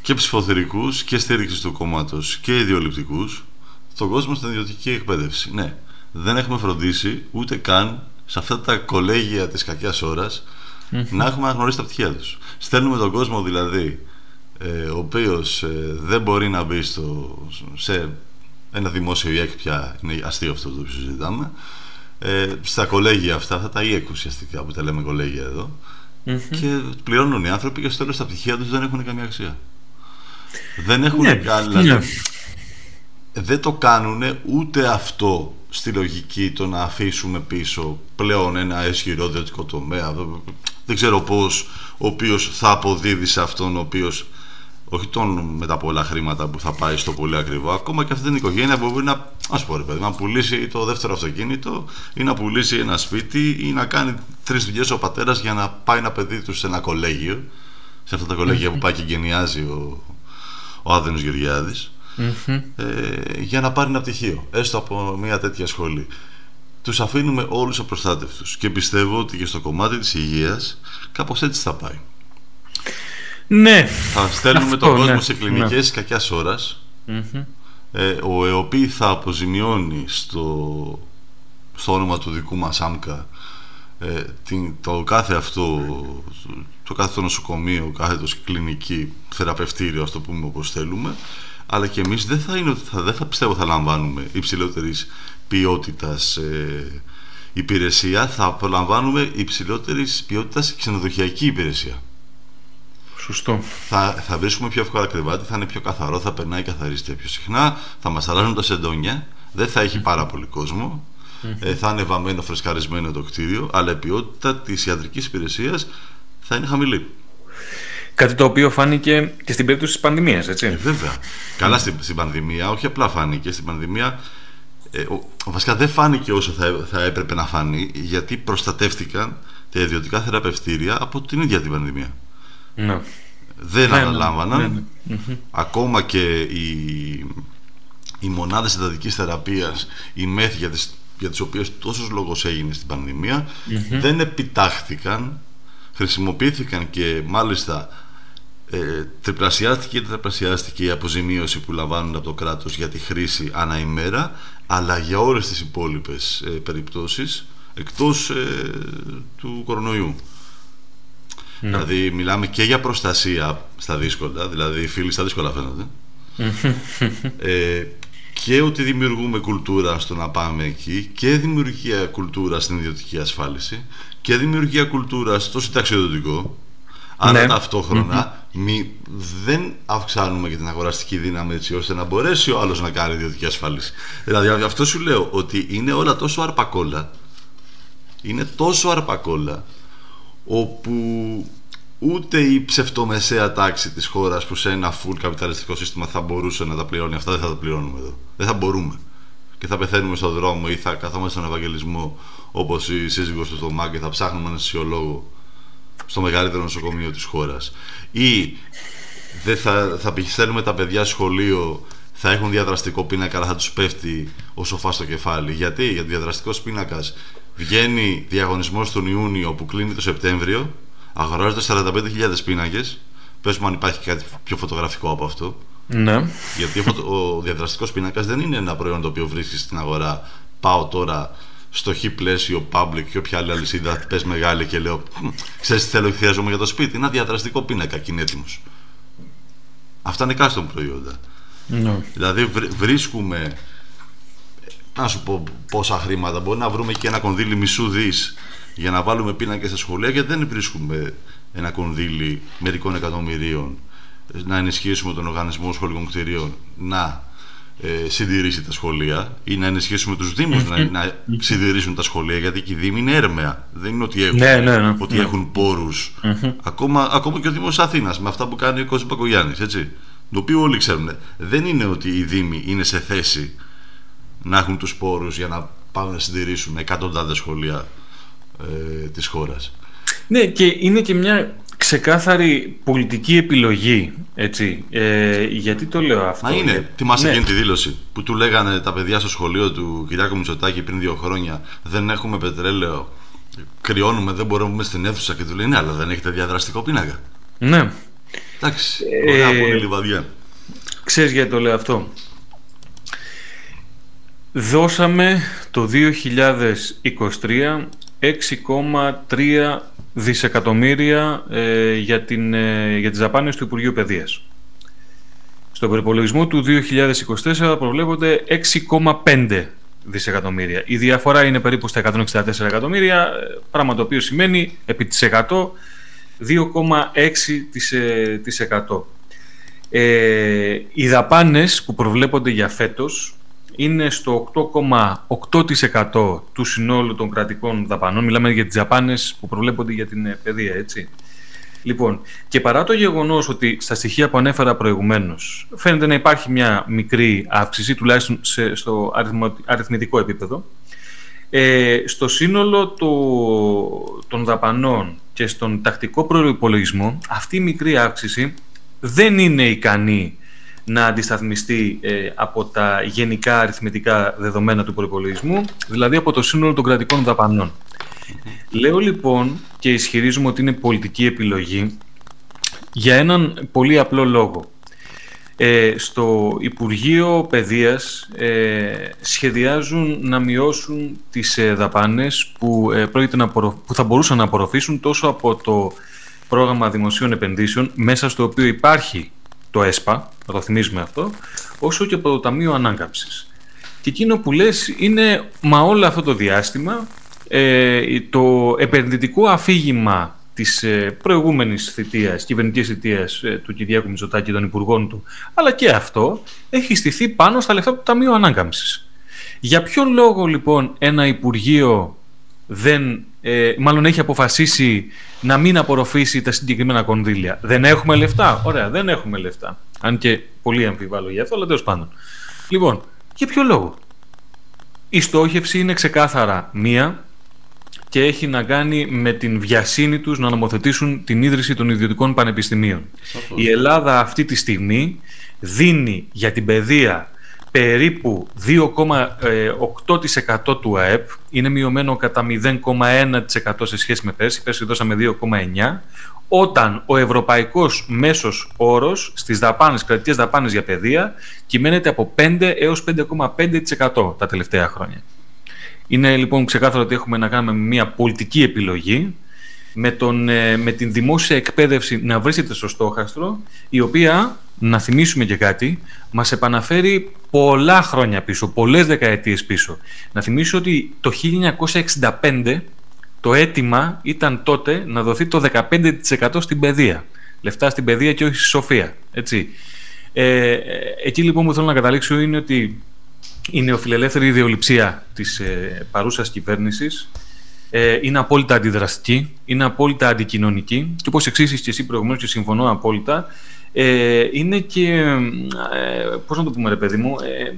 και ψηφοθερικούς και στήριξης του κόμματος και ιδεολειπτικούς τον κόσμο στην ιδιωτική εκπαίδευση. Ναι, δεν έχουμε φροντίσει ούτε καν σε αυτά τα κολέγια της κακιάς να έχουμε αναγνωρίσει τα πτυχία τους. Στέλνουμε τον κόσμο δηλαδή ε, ο οποίος ε, δεν μπορεί να μπει στο, σε ένα δημόσιο ΙΕΚ πια, είναι αστείο αυτό το που συζητάμε, ε, στα κολέγια αυτά, αυτά τα ΙΕΚ ουσιαστικά που τα λέμε κολέγια και πληρώνουν οι άνθρωποι και στο τέλος τα πτυχία τους δεν έχουν καμία αξία. Δεν έχουν ναι, δηλαδή, ναι. Δεν το κάνουν ούτε αυτό στη λογική το να αφήσουμε πίσω πλέον ένα ισχυρό ιδιωτικό τομέα. Δεν ξέρω πώς ο οποίος θα αποδίδει σε αυτόν ο οποίος όχι τον με τα πολλά χρήματα που θα πάει στο πολύ ακριβό, ακόμα και αυτή την οικογένεια που μπορεί να, ας πω ρε παιδί, να πουλήσει το δεύτερο αυτοκίνητο ή να πουλήσει ένα σπίτι ή να κάνει τρεις δουλειές ο πατέρας για να πάει ένα παιδί του σε ένα κολέγιο. Σε αυτά τα κολέγια που πάει και γενιάζει ο, ο Άδενος ε, για να πάρει ένα πτυχίο, έστω από μια τέτοια σχολή. Τους αφήνουμε όλους απροστάτευτους και πιστεύω ότι και στο κομμάτι της υγείας κάπως έτσι θα πάει.
Ναι.
Θα στέλνουμε τον κόσμο ναι. σε κλινικές ναι. κακιάς ε, ο ΕΟΠΗ θα αποζημιώνει στο, στο όνομα του δικού μας άμκα ε, την, το κάθε αυτό το κάθε το νοσοκομείο, κάθε το κλινική θεραπευτήριο, ας το πούμε όπως θέλουμε αλλά και εμείς δεν θα, είναι, θα, δεν θα πιστεύω θα λαμβάνουμε υψηλότερης ποιότητας ε, υπηρεσία, θα απολαμβάνουμε υψηλότερης ποιότητας ξενοδοχειακή υπηρεσία.
Σωστό.
Θα, θα βρίσκουμε πιο εύκολα κρεβάτι, θα είναι πιο καθαρό, θα περνάει η καθαρίστρια πιο συχνά, θα μα αλλάζουν τα σεντόνια, δεν θα έχει πάρα πολύ ε, θα είναι βαμμένο, φρεσκαρισμένο το κτίριο, αλλά η ποιότητα της ιατρικής υπηρεσίας θα είναι χαμηλή.
Κάτι το οποίο φάνηκε και στην περίπτωση της πανδημίας, έτσι.
Ε, βέβαια. Καλά στην, στην πανδημία, όχι απλά φάνηκε. Στην πανδημία ε, ο, βασικά δεν φάνηκε όσο θα, θα έπρεπε να φανεί, γιατί προστατεύτηκαν τα ιδιωτικά θεραπευτήρια από την ίδια την πανδημία.
Ναι.
Δεν ναι, ναι. αναλάμβαναν. Ναι, Ακόμα και οι, οι μονάδες εντατικής θεραπείας, οι μέθη για τις, για τις οποίες τόσος λόγος έγινε στην πανδημία, δεν επιτάχθηκαν, χρησιμοποιήθηκαν και μάλιστα ε, τριπλασιάστηκε και τετραπλασιάστηκε η αποζημίωση που λαμβάνουν από το κράτος για τη χρήση ανά ημέρα, αλλά για όλες τις υπόλοιπες ε, περιπτώσεις εκτός ε, του κορονοϊού. Ναι. Δηλαδή μιλάμε και για προστασία στα δύσκολα, δηλαδή οι φίλοι στα δύσκολα φαίνονται. ε, και ότι δημιουργούμε κουλτούρα στο να πάμε εκεί και δημιουργία κουλτούρα στην ιδιωτική ασφάλιση και δημιουργία κουλτούρα στο συνταξιοδοτικό αλλά ναι. ταυτόχρονα μη, δεν αυξάνουμε και την αγοραστική δύναμη έτσι ώστε να μπορέσει ο άλλος να κάνει ιδιωτική ασφάλιση. Δηλαδή αυτό σου λέω ότι είναι όλα τόσο αρπακόλα είναι τόσο αρπακόλα όπου ούτε η ψευτομεσαία τάξη της χώρας που σε ένα full καπιταλιστικό σύστημα θα μπορούσε να τα πληρώνει αυτά δεν θα τα πληρώνουμε εδώ. Δεν θα μπορούμε. Και θα πεθαίνουμε στον δρόμο ή θα καθόμαστε στον Ευαγγελισμό όπως η σύζυγος του Θωμά και θα ψάχνουμε έναν σιολόγο στο μεγαλύτερο νοσοκομείο της χώρας. Ή δεν θα, θα στέλνουμε τα παιδιά σχολείο θα έχουν διαδραστικό πίνακα, αλλά θα τους πέφτει ο σοφάς στο κεφάλι. Γιατί, γιατί διαδραστικός πίνακας Βγαίνει διαγωνισμός τον Ιούνιο που κλείνει το Σεπτέμβριο. Αγοράζονται 45.000 πίνακες. Πες μου αν υπάρχει κάτι πιο φωτογραφικό από αυτό.
Ναι.
Γιατί ο διαδραστικός πίνακας δεν είναι ένα προϊόν το οποίο βρίσκεις στην αγορά. Πάω τώρα στο χ πλαίσιο public και όποια άλλη αλυσίδα πες μεγάλη και λέω Ξέρεις τι θέλω και χρειάζομαι για το σπίτι. Ένα διαδραστικό πίνακα και είναι έτοιμο. Αυτά είναι custom προϊόντα.
Ναι.
Δηλαδή βρίσκουμε να σου πω πόσα χρήματα. Μπορεί να βρούμε και ένα κονδύλι μισού δις για να βάλουμε πίνακες στα σχολεία και δεν βρίσκουμε ένα κονδύλι μερικών εκατομμυρίων να ενισχύσουμε τον οργανισμό σχολικών κτηρίων να ε, συντηρήσει τα σχολεία ή να ενισχύσουμε τους Δήμους να, να συντηρήσουν τα σχολεία γιατί και οι Δήμοι είναι έρμεα. Δεν είναι ότι έχουν,
ναι, ναι, ναι.
ότι έχουν πόρους. Ακόμα, ακόμα και ο Δήμος Αθήνας με αυτά που κάνει ο Κώστας Πακογιάννης. Έτσι, το οποίο όλοι ξέρουν. Δεν είναι ότι οι Δήμοι είναι σε θέση να έχουν τους πόρους για να πάνε να συντηρήσουν εκατοντάδες σχολεία ε, της χώρας.
Ναι και είναι και μια ξεκάθαρη πολιτική επιλογή, έτσι. Ε, γιατί το λέω αυτό;
Μα είναι. Θυμάσαι ναι. εκείνη τη δήλωση που του λέγανε τα παιδιά στο σχολείο του Κυριάκου Μητσοτάκη πριν δύο χρόνια δεν έχουμε πετρέλαιο, κρυώνουμε, δεν μπορούμε να μπούμε στην αίθουσα και του λέει ναι, αλλά δεν έχετε διαδραστικό πίνακα.
Ναι.
Εντάξει, ωραία ε, πολύ λιβαδιά.
Ξέρεις γιατί το λέω αυτό; Δώσαμε το 2023 6,3 δισεκατομμύρια ε, για, την, ε, για τις δαπάνες του Υπουργείου Παιδείας. Στον προπολογισμό του 2024 προβλέπονται 6,5 δισεκατομμύρια. Η διαφορά είναι περίπου στα 164 εκατομμύρια, ε, πράγμα το οποίο σημαίνει επί της 100 2,6%. Ε, οι δαπάνες που προβλέπονται για φέτος είναι στο 8,8% του συνόλου των κρατικών δαπανών. Μιλάμε για τις δαπάνες που προβλέπονται για την ε, παιδεία, έτσι. Λοιπόν, και παρά το γεγονός ότι στα στοιχεία που ανέφερα προηγουμένως φαίνεται να υπάρχει μια μικρή αύξηση, τουλάχιστον σε, στο αριθμητικό επίπεδο, ε, στο σύνολο του, των δαπανών και στον τακτικό προϋπολογισμό αυτή η μικρή αύξηση δεν είναι ικανή να αντισταθμιστεί ε, από τα γενικά αριθμητικά δεδομένα του προϋπολογισμού, δηλαδή από το σύνολο των κρατικών δαπανών. Λέω λοιπόν και ισχυρίζουμε ότι είναι πολιτική επιλογή για έναν πολύ απλό λόγο. Ε, στο Υπουργείο Παιδείας ε, σχεδιάζουν να μειώσουν τις ε, δαπάνες που, ε, να που θα μπορούσαν να απορροφήσουν τόσο από το πρόγραμμα δημοσίων επενδύσεων μέσα στο οποίο υπάρχει το ΕΣΠΑ, να το θυμίζουμε αυτό, όσο και από το Ταμείο Ανάκαμψης. Και εκείνο που λες είναι, μα όλο αυτό το διάστημα, ε, το επενδυτικό αφήγημα της ε, προηγούμενης θητείας, κυβερνητικής θητείας ε, του Κυριάκου Μητσοτάκη και των υπουργών του, αλλά και αυτό έχει στηθεί πάνω στα λεφτά του Ταμείου Ανάκαμψης. Για ποιο λόγο λοιπόν ένα Υπουργείο δεν, ε, μάλλον έχει αποφασίσει να μην απορροφήσει τα συγκεκριμένα κονδύλια. Δεν έχουμε λεφτά; Ωραία, δεν έχουμε λεφτά. Αν και πολύ αμφιβάλλω για αυτό, αλλά τέλος πάντων. Λοιπόν, για ποιο λόγο; Η στόχευση είναι ξεκάθαρα μία και έχει να κάνει με την βιασύνη τους να νομοθετήσουν την ίδρυση των ιδιωτικών πανεπιστημίων. Η Ελλάδα αυτή τη στιγμή δίνει για την παιδεία περίπου 2,8% του ΑΕΠ, είναι μειωμένο κατά 0,1% σε σχέση με πέρσι, πέρσι δώσαμε 2,9%, όταν ο ευρωπαϊκός μέσος όρος στις δαπάνες, κρατικές δαπάνες για παιδεία κυμαίνεται από 5 έως 5,5% τα τελευταία χρόνια. Είναι λοιπόν ξεκάθαρο ότι έχουμε να κάνουμε μια πολιτική επιλογή με, τον, ε, με την δημόσια εκπαίδευση να βρίσκεται στο στόχαστρο, η οποία, να θυμίσουμε και κάτι, μας επαναφέρει πολλά χρόνια πίσω, πολλές δεκαετίες πίσω. Να θυμίσω ότι το 1965 το αίτημα ήταν τότε να δοθεί το 15% στην παιδεία. Λεφτά στην παιδεία και όχι στη σοφία. Έτσι. Ε, εκεί λοιπόν που θέλω να καταλήξω είναι ότι η νεοφιλελεύθερη ιδεολειψία της ε, παρούσας κυβέρνησης ε, είναι απόλυτα αντιδραστική, είναι απόλυτα αντικοινωνική και όπως εξήγησες και εσύ προηγουμένως και συμφωνώ απόλυτα ε, είναι και, ε, πώς να το πούμε ρε παιδί μου, ε,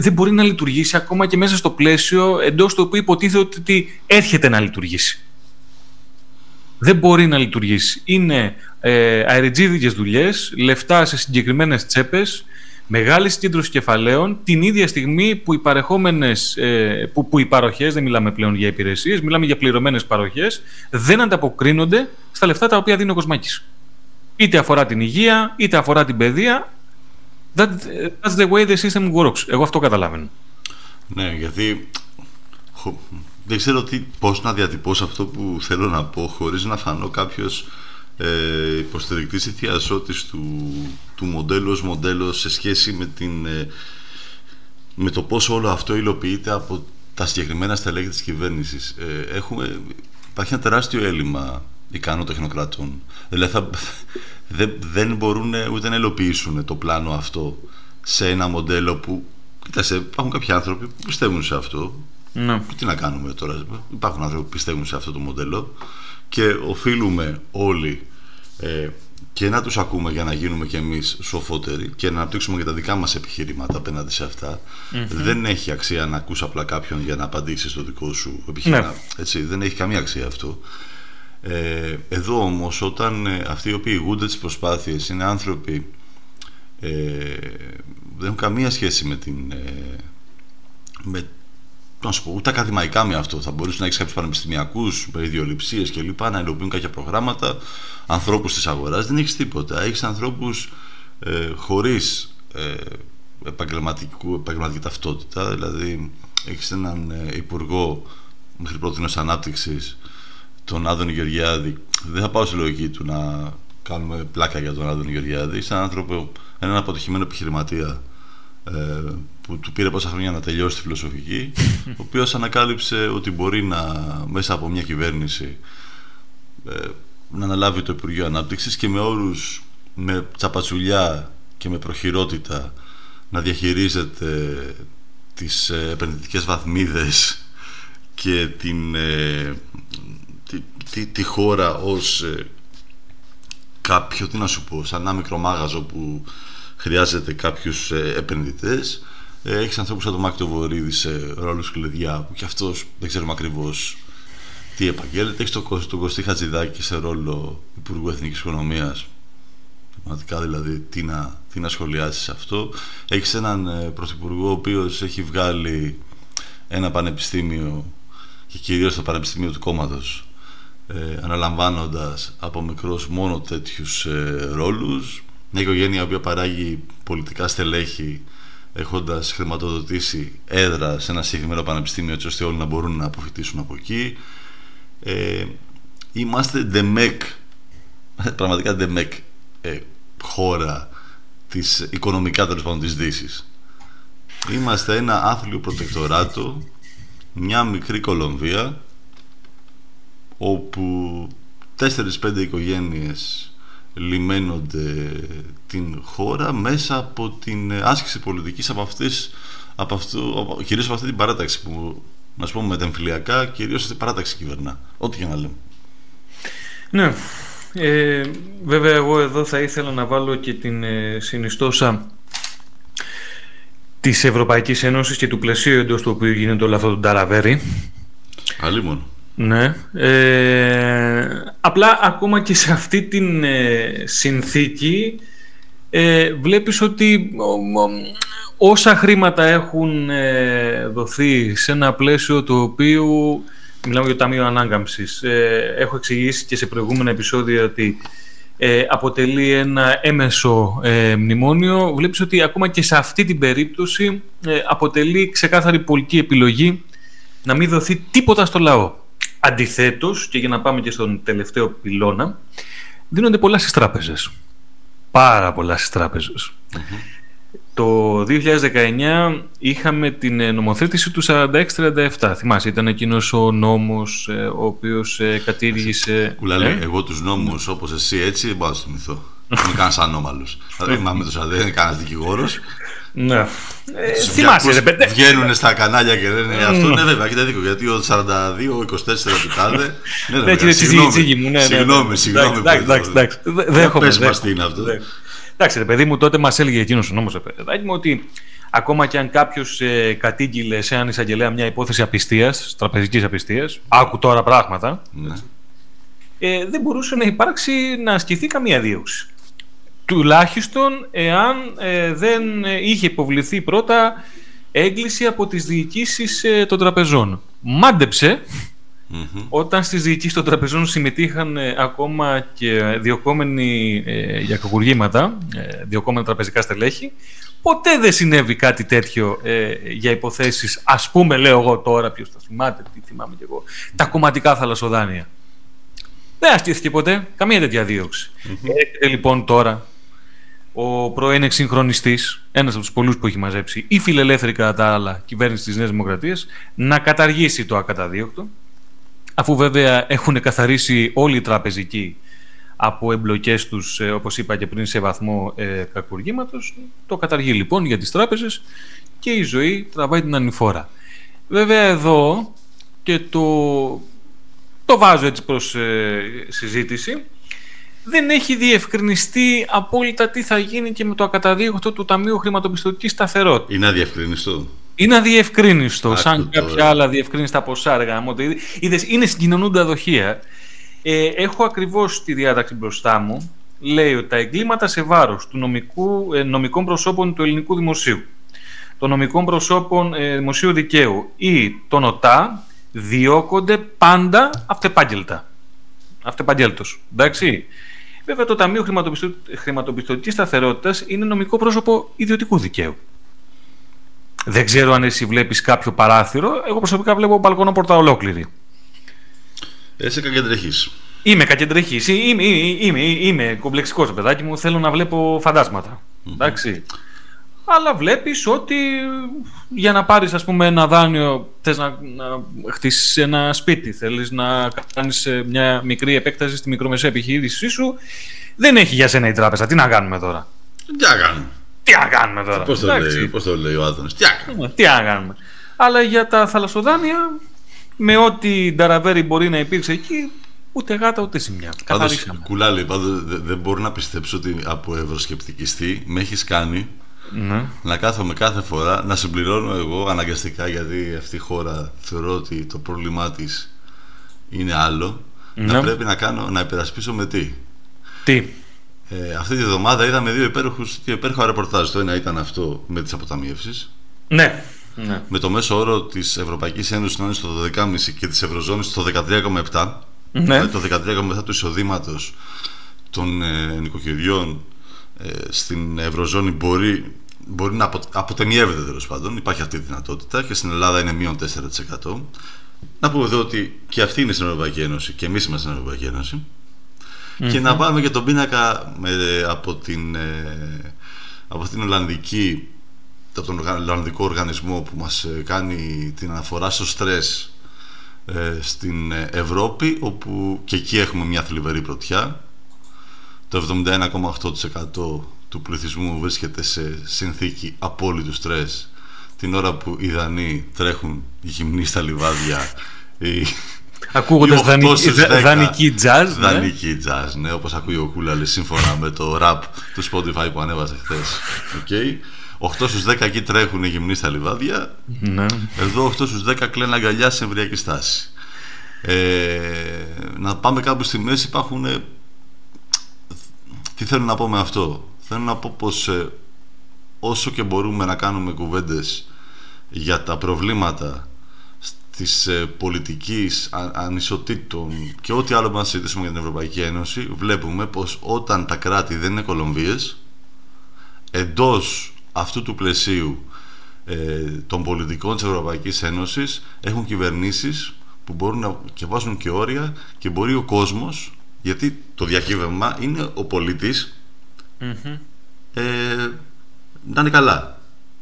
δεν μπορεί να λειτουργήσει ακόμα και μέσα στο πλαίσιο εντός του οποίου υποτίθεται ότι έρχεται να λειτουργήσει. Δεν μπορεί να λειτουργήσει. Είναι ε, αεριτζίδικες δουλειές, λεφτά σε συγκεκριμένες τσέπες, μεγάλης συγκέντρωση κεφαλαίων την ίδια στιγμή που οι παρεχόμενες, ε, που, που οι παροχές, δεν μιλάμε πλέον για υπηρεσίες, μιλάμε για πληρωμένες παροχές, δεν ανταποκρίνονται στα λεφτά τα οποία δίνει ο Κοσμάκης. Είτε αφορά την υγεία, είτε αφορά την παιδεία. That, that's the way the system works. Εγώ αυτό καταλαβαίνω.
Ναι, γιατί δεν ξέρω τι, πώς να διατυπώσω αυτό που θέλω να πω χωρίς να φανώ κάποιος ε, υποστηρικτής ή θειασότης του, του μοντέλου ως μοντέλος σε σχέση με, την, ε, με το πώς όλο αυτό υλοποιείται από τα συγκεκριμένα στελέχη της κυβέρνησης. Ε, έχουμε, υπάρχει ένα τεράστιο έλλειμμα ικανών τεχνοκρατών. Δηλαδή θα, δεν, δεν μπορούν ούτε να υλοποιήσουν το πλάνο αυτό σε ένα μοντέλο που κοίτασε, υπάρχουν κάποιοι άνθρωποι που πιστεύουν σε αυτό. Ναι. Τι να κάνουμε τώρα. Υπάρχουν άνθρωποι που πιστεύουν σε αυτό το μοντέλο και οφείλουμε όλοι ε, και να τους ακούμε για να γίνουμε κι εμείς σοφότεροι και να αναπτύξουμε και τα δικά μας επιχειρήματα απέναντι σε αυτα Δεν έχει αξία να ακούς απλά κάποιον για να απαντήσεις στο δικό σου επιχείρημα. Ναι. Έτσι, δεν έχει καμία αξία αυτό. Ε, εδώ όμως όταν ε, αυτοί οι οποίοι ηγούνται τις προσπάθειες είναι άνθρωποι ε, δεν έχουν καμία σχέση με την ε, με, να σου πω, ούτε ακαδημαϊκά με αυτό. Θα μπορούσε να έχεις κάποιους πανεπιστημιακούς με ιδιοληψίε κλπ. να υλοποιούν κάποια προγράμματα, ανθρώπους της αγοράς. Δεν έχεις τίποτα. Έχεις ανθρώπους ε, χωρίς ε, επαγγελματική ταυτότητα. Δηλαδή, έχεις έναν ε, υπουργό μέχρι πρώτη ανάπτυξης, τον Άδων Γεωργιάδη. Δεν θα πάω στη λογική του να κάνουμε πλάκα για τον Άδων Γεωργιάδη. Σαν άνθρωπο, έναν αποτυχημένο επιχειρηματία ε, που του πήρε πόσα χρόνια να τελειώσει τη φιλοσοφική, ο οποίος ανακάλυψε ότι μπορεί να μέσα από μια κυβέρνηση ε, να αναλάβει το Υπουργείο Ανάπτυξης και με όρους με τσαπατσουλιά και με προχειρότητα να διαχειρίζεται τις ε, επενδυτικές βαθμίδες και την, ε, τη, τη, χώρα ως ε, κάποιο, τι να σου πω, σαν ένα μικρό μάγαζο που χρειάζεται κάποιους ε, επενδυτές έχεις ανθρώπους σαν τον Μάκη Βορύδη σε ρόλους κλειδιά που και αυτός δεν ξέρουμε ακριβώς τι επαγγέλλεται. Έχεις τον, τον Κωστή Χατζηδάκη σε ρόλο Υπουργού Εθνικής Οικονομίας. Πραγματικά δηλαδή τι να, τι να σχολιάσεις σε αυτό. Έχεις έναν ε, πρωθυπουργό ο οποίος έχει βγάλει ένα πανεπιστήμιο και κυρίως το πανεπιστήμιο του κόμματος. Ε, αναλαμβάνοντας από μικρός μόνο τέτοιους ε, ρόλους. Μια οικογένεια που παράγει πολιτικά στελέχη έχοντας χρηματοδοτήσει έδρα σε ένα συγκεκριμένο πανεπιστήμιο έτσι ώστε όλοι να μπορούν να αποφυτίσουν από εκεί. Ε, είμαστε ντεμεκ πραγματικά ντεμεκ ε, χώρα της οικονομικά τέλος πάντων της Δύσης. Είμαστε ένα άθλιο προτεκτοράτο μια μικρή Κολομβία όπου 4-5 οικογένειες λυμαίνονται την χώρα μέσα από την άσκηση πολιτικής από αυτές από αυτό, κυρίως από αυτή την παράταξη που να σου πούμε μετεμφυλιακά, κυρίως στην παράταξη κυβερνά. Ό,τι και να λέμε.
Ναι. Ε, βέβαια εγώ εδώ θα ήθελα να βάλω και την ε, συνιστόσα της Ευρωπαϊκής Ένωσης και του πλαισίου εντός του οποίου γίνεται όλο αυτό το ταραβέρι.
Αλλή μόνο.
Ναι. Ε, απλά ακόμα και σε αυτή την ε, συνθήκη ε, βλέπεις ότι όσα χρήματα έχουν ε, δοθεί σε ένα πλαίσιο το οποίο μιλάμε για το Ταμείο Ανάγκαμψης ε, έχω εξηγήσει και σε προηγούμενα επεισόδια ότι ε, αποτελεί ένα έμεσο ε, μνημόνιο βλέπεις ότι ακόμα και σε αυτή την περίπτωση αποτελεί ξεκάθαρη πολιτική επιλογή να μην δοθεί τίποτα στο λαό αντιθέτως και για να πάμε και στον τελευταίο πυλώνα δίνονται πολλά στις τράπεζες πάρα πολλά στις τραπεζες το 2019 είχαμε την ε, νομοθέτηση του 4637. Θυμάσαι, ήταν εκείνος ο νόμος ε, ο οποίος ε, κατήργησε...
Κουλάλε, εγώ τους νόμους όπως εσύ έτσι δεν μπορώ να τους θυμηθώ. Δεν κάνω ανώμαλους. Δηλαδή, με το δεν είναι κανένα δικηγόρος.
Ναι. Ε, θυμάσαι, ρε παιδί.
Βγαίνουν στα κανάλια και λένε αυτό. Ναι, βέβαια, έχετε δίκιο. Γιατί ο 42, ο 24 του τάδε.
Ναι, ναι, ναι,
συγγνώμη, συγγνώμη.
Εντάξει, εντάξει. Δεν
Πες μας τι είναι αυτό.
Εντάξει, ρε παιδί μου, τότε μας έλεγε εκείνος ο νόμος, παιδάκι μου, ότι ακόμα και αν κάποιος ε, κατήγγειλε σε έναν εισαγγελέα μια υπόθεση απιστίας, τραπεζικής απιστίας, άκου τώρα πράγματα, ναι. ε, δεν μπορούσε να υπάρξει να ασκηθεί καμία δίωξη. Τουλάχιστον εάν ε, δεν είχε υποβληθεί πρώτα έγκληση από τις διοικήσεις ε, των τραπεζών. Μάντεψε Mm-hmm. Όταν στις διοικήσεις των τραπεζών συμμετείχαν ε, ακόμα και διοκόμενοι ε, για κακουργήματα, ε, διοκόμενα τραπεζικά στελέχη, ποτέ δεν συνέβη κάτι τέτοιο ε, για υποθέσεις, ας πούμε λέω εγώ τώρα, ποιος θα θυμάται, τι θυμάμαι κι εγώ, τα κομματικά θαλασσοδάνεια. Δεν ασκήθηκε ποτέ καμία τέτοια δίωξη. Mm-hmm. Έρχεται λοιπόν τώρα ο πρώην εξυγχρονιστής, ένας από τους πολλούς που έχει μαζέψει, ή φιλελεύθερη κατά τα άλλα κυβέρνηση της Νέας Δημοκρατίας, να καταργήσει το ακαταδίωκτο αφού βέβαια έχουν καθαρίσει όλοι οι τραπεζικοί από εμπλοκές τους, ε, όπως είπα και πριν, σε βαθμό ε, κακουργήματος. Το καταργεί λοιπόν για τις τράπεζες και η ζωή τραβάει την ανηφόρα. Βέβαια εδώ και το, το βάζω έτσι προς ε, συζήτηση δεν έχει διευκρινιστεί απόλυτα τι θα γίνει και με το ακαταδίωκτο του Ταμείου Χρηματοπιστωτικής Σταθερότητας.
Είναι αδιευκρινιστό
είναι αδιευκρίνιστο, σαν κάποια άλλα διευκρίνηστα ποσά αργά. Είδες, είναι συγκοινωνούντα δοχεία. Ε, έχω ακριβώς τη διάταξη μπροστά μου. Λέει ότι τα εγκλήματα σε βάρος του νομικού, ε, νομικών προσώπων του ελληνικού δημοσίου, των νομικών προσώπων ε, δημοσίου δικαίου ή των ΟΤΑ διώκονται πάντα αυτεπάγγελτα. Αυτεπαγγέλτος. Εντάξει. Βέβαια το Ταμείο Χρηματοπιστωτικής Σταθερότητας είναι νομικό πρόσωπο ιδιωτικού δικαίου. Δεν ξέρω αν εσύ βλέπεις κάποιο παράθυρο. Εγώ προσωπικά βλέπω μπαλκόνο πόρτα ολόκληρη.
Εσύ κακεντρεχής.
Είμαι κακεντρεχής. Είμαι, είμαι, είμαι, είμαι κομπλεξικός παιδάκι μου. Θέλω να βλέπω φαντάσματα. Εντάξει. Αλλά βλέπεις ότι για να πάρεις ας πούμε ένα δάνειο θες να, να χτίσεις ένα σπίτι, θέλεις να κάνεις ε, μια μικρή επέκταση στη μικρομεσαία επιχείρησή σου, δεν έχει για σένα η τράπεζα. Τι να κάνουμε τώρα;
Τι να κάνουμε;
Τι να κάνουμε τώρα;
Πώς το, λέει, πώς το λέει ο Άδωνης. Τι να κάνουμε;
Τι να κάνουμε; Αλλά για τα θαλασσοδάνεια, με ό,τι νταραβέρι μπορεί να υπήρξε εκεί, ούτε γάτα ούτε ζημιά.
Πάντως, κουλάλι, πάντως, δεν μπορώ να πιστέψω ότι από ευρωσκεπτικιστή με έχεις κάνει ναι. να κάθομαι κάθε φορά να συμπληρώνω εγώ αναγκαστικά γιατί αυτή η χώρα θεωρώ ότι το πρόβλημά της είναι άλλο. Να ναι. πρέπει να κάνω να υπερασπίσω με τι.
Τι;
Ε, αυτή τη βδομάδα είδαμε δύο, υπέροχους, δύο υπέροχα ρεπορτάζ. Το ένα ήταν αυτό με τις αποταμιεύσεις.
Ναι. ναι.
Με το μέσο όρο της Ευρωπαϊκής Ένωσης να είναι στο 12,5 και της Ευρωζώνης στο 13,7. Ναι. το 13,7 του εισοδήματος των ε, νοικοκυριών ε, στην Ευρωζώνη μπορεί, μπορεί να απο, αποτεμιεύεται τέλος πάντων. Υπάρχει αυτή η δυνατότητα και στην Ελλάδα είναι μείον 4%. Να πούμε εδώ ότι και αυτή είναι στην Ευρωπαϊκή Ένωση και εμείς είμαστε στην Ευρωπαϊκή Ένωση. Και να βάλουμε και τον πίνακα με, από, την, ε, από την Ολλανδική από τον Ολλανδικό Οργανισμό που μας ε, κάνει την αναφορά στο στρες στην Ευρώπη όπου και εκεί έχουμε μια θλιβερή πρωτιά το 71,8% του πληθυσμού βρίσκεται σε συνθήκη απόλυτου στρες την ώρα που οι Δανείοι τρέχουν γυμνοί στα λιβάδια οι...
Ακούγοντας δανεική, δανεική jazz ναι.
Δανεική jazz, ναι, όπως ακούει ο Κούλαλης σύμφωνα με το rap του Spotify που ανέβασε χθες okay. 8 στους 10 εκεί τρέχουν γυμνοί στα λιβάδια ναι. Εδώ 8 στους 10 κλαίνουν αγκαλιά σε εμβριακή στάση ε, Να πάμε κάπου στη μέση υπάρχουν τι θέλω να πω με αυτό; Θέλω να πω πως ε, όσο και μπορούμε να κάνουμε κουβέντες για τα προβλήματα της ε, πολιτικής ανισοτήτων και ό,τι άλλο μας συζητήσουμε για την Ευρωπαϊκή Ένωση βλέπουμε πως όταν τα κράτη δεν είναι κολομβίες εντός αυτού του πλαισίου ε, των πολιτικών της Ευρωπαϊκής Ένωσης έχουν κυβερνήσεις που μπορούν να και βάζουν και όρια και μπορεί ο κόσμος γιατί το διακύβευμα είναι ο πολιτης ε, να είναι καλά.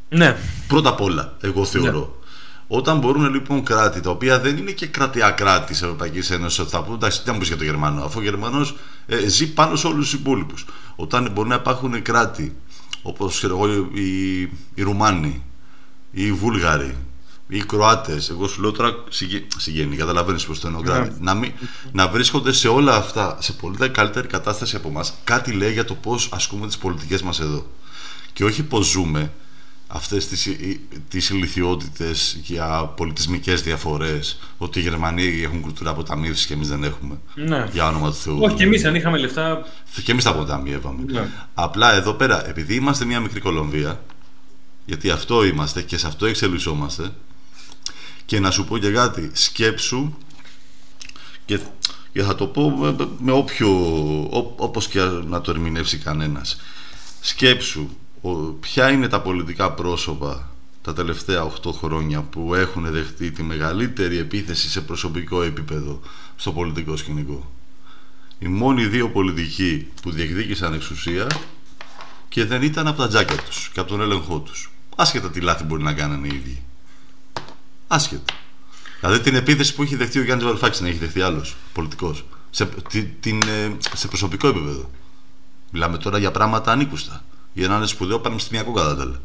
Ναι.
Πρώτα απ' όλα, εγώ θεωρώ. Ναι. Όταν μπορούν λοιπόν κράτη τα οποία δεν είναι και κρατιά κράτη της Ευρωπαϊκής Ένωσης, θα πούνε εντάξει, τι να για το Γερμανό, αφού ο Γερμανός ε, ζει πάνω σε όλους τους υπόλοιπους. Όταν μπορεί να υπάρχουν κράτη όπως οι, οι Ρουμάνοι, οι Βούλγαροι, οι Κροάτες, εγώ σου λέω τώρα συγγένει, καταλαβαίνεις πώς το εννοώ. Ναι. Να, μην, να βρίσκονται σε όλα αυτά σε πολύ καλύτερη κατάσταση από εμάς. Κάτι λέει για το πώς ασκούμε τις πολιτικές μας εδώ. Και όχι πώς ζούμε αυτές τις τις για πολιτισμικές διαφορές, ότι οι Γερμανοί έχουν κουλτούρα αποταμίευση και εμείς δεν έχουμε.
Ναι.
Για όνομα του Θεού.
Όχι, και εμείς αν είχαμε λεφτά.
Και εμείς τα αποταμιεύαμε. Ναι. Απλά εδώ πέρα, επειδή είμαστε μια μικρή Κολομβία, γιατί αυτό είμαστε και σε αυτό εξελισσόμαστε, και να σου πω και κάτι, σκέψου και, και θα το πω με, με όποιο, ό, όπως και να το ερμηνεύσει κανένας. Σκέψου ο, ποια είναι τα πολιτικά πρόσωπα τα τελευταία 8 χρόνια που έχουν δεχτεί τη μεγαλύτερη επίθεση σε προσωπικό επίπεδο στο πολιτικό σκηνικό; Οι μόνοι δύο πολιτικοί που διεκδίκησαν εξουσία και δεν ήταν από τα τζάκια τους και από τον έλεγχό τους. Άσχετα τι λάθη μπορεί να κάνανε οι ίδιοι. Άσχετα. Δηλαδή την επίθεση που έχει δεχτεί ο Γιάννης Βαρουφάκης να έχει δεχτεί άλλος πολιτικός. Σε, την, ε, σε προσωπικό επίπεδο. Μιλάμε τώρα για πράγματα ανήκουστα. Για έναν σπουδαίο πανεπιστημιακό κατά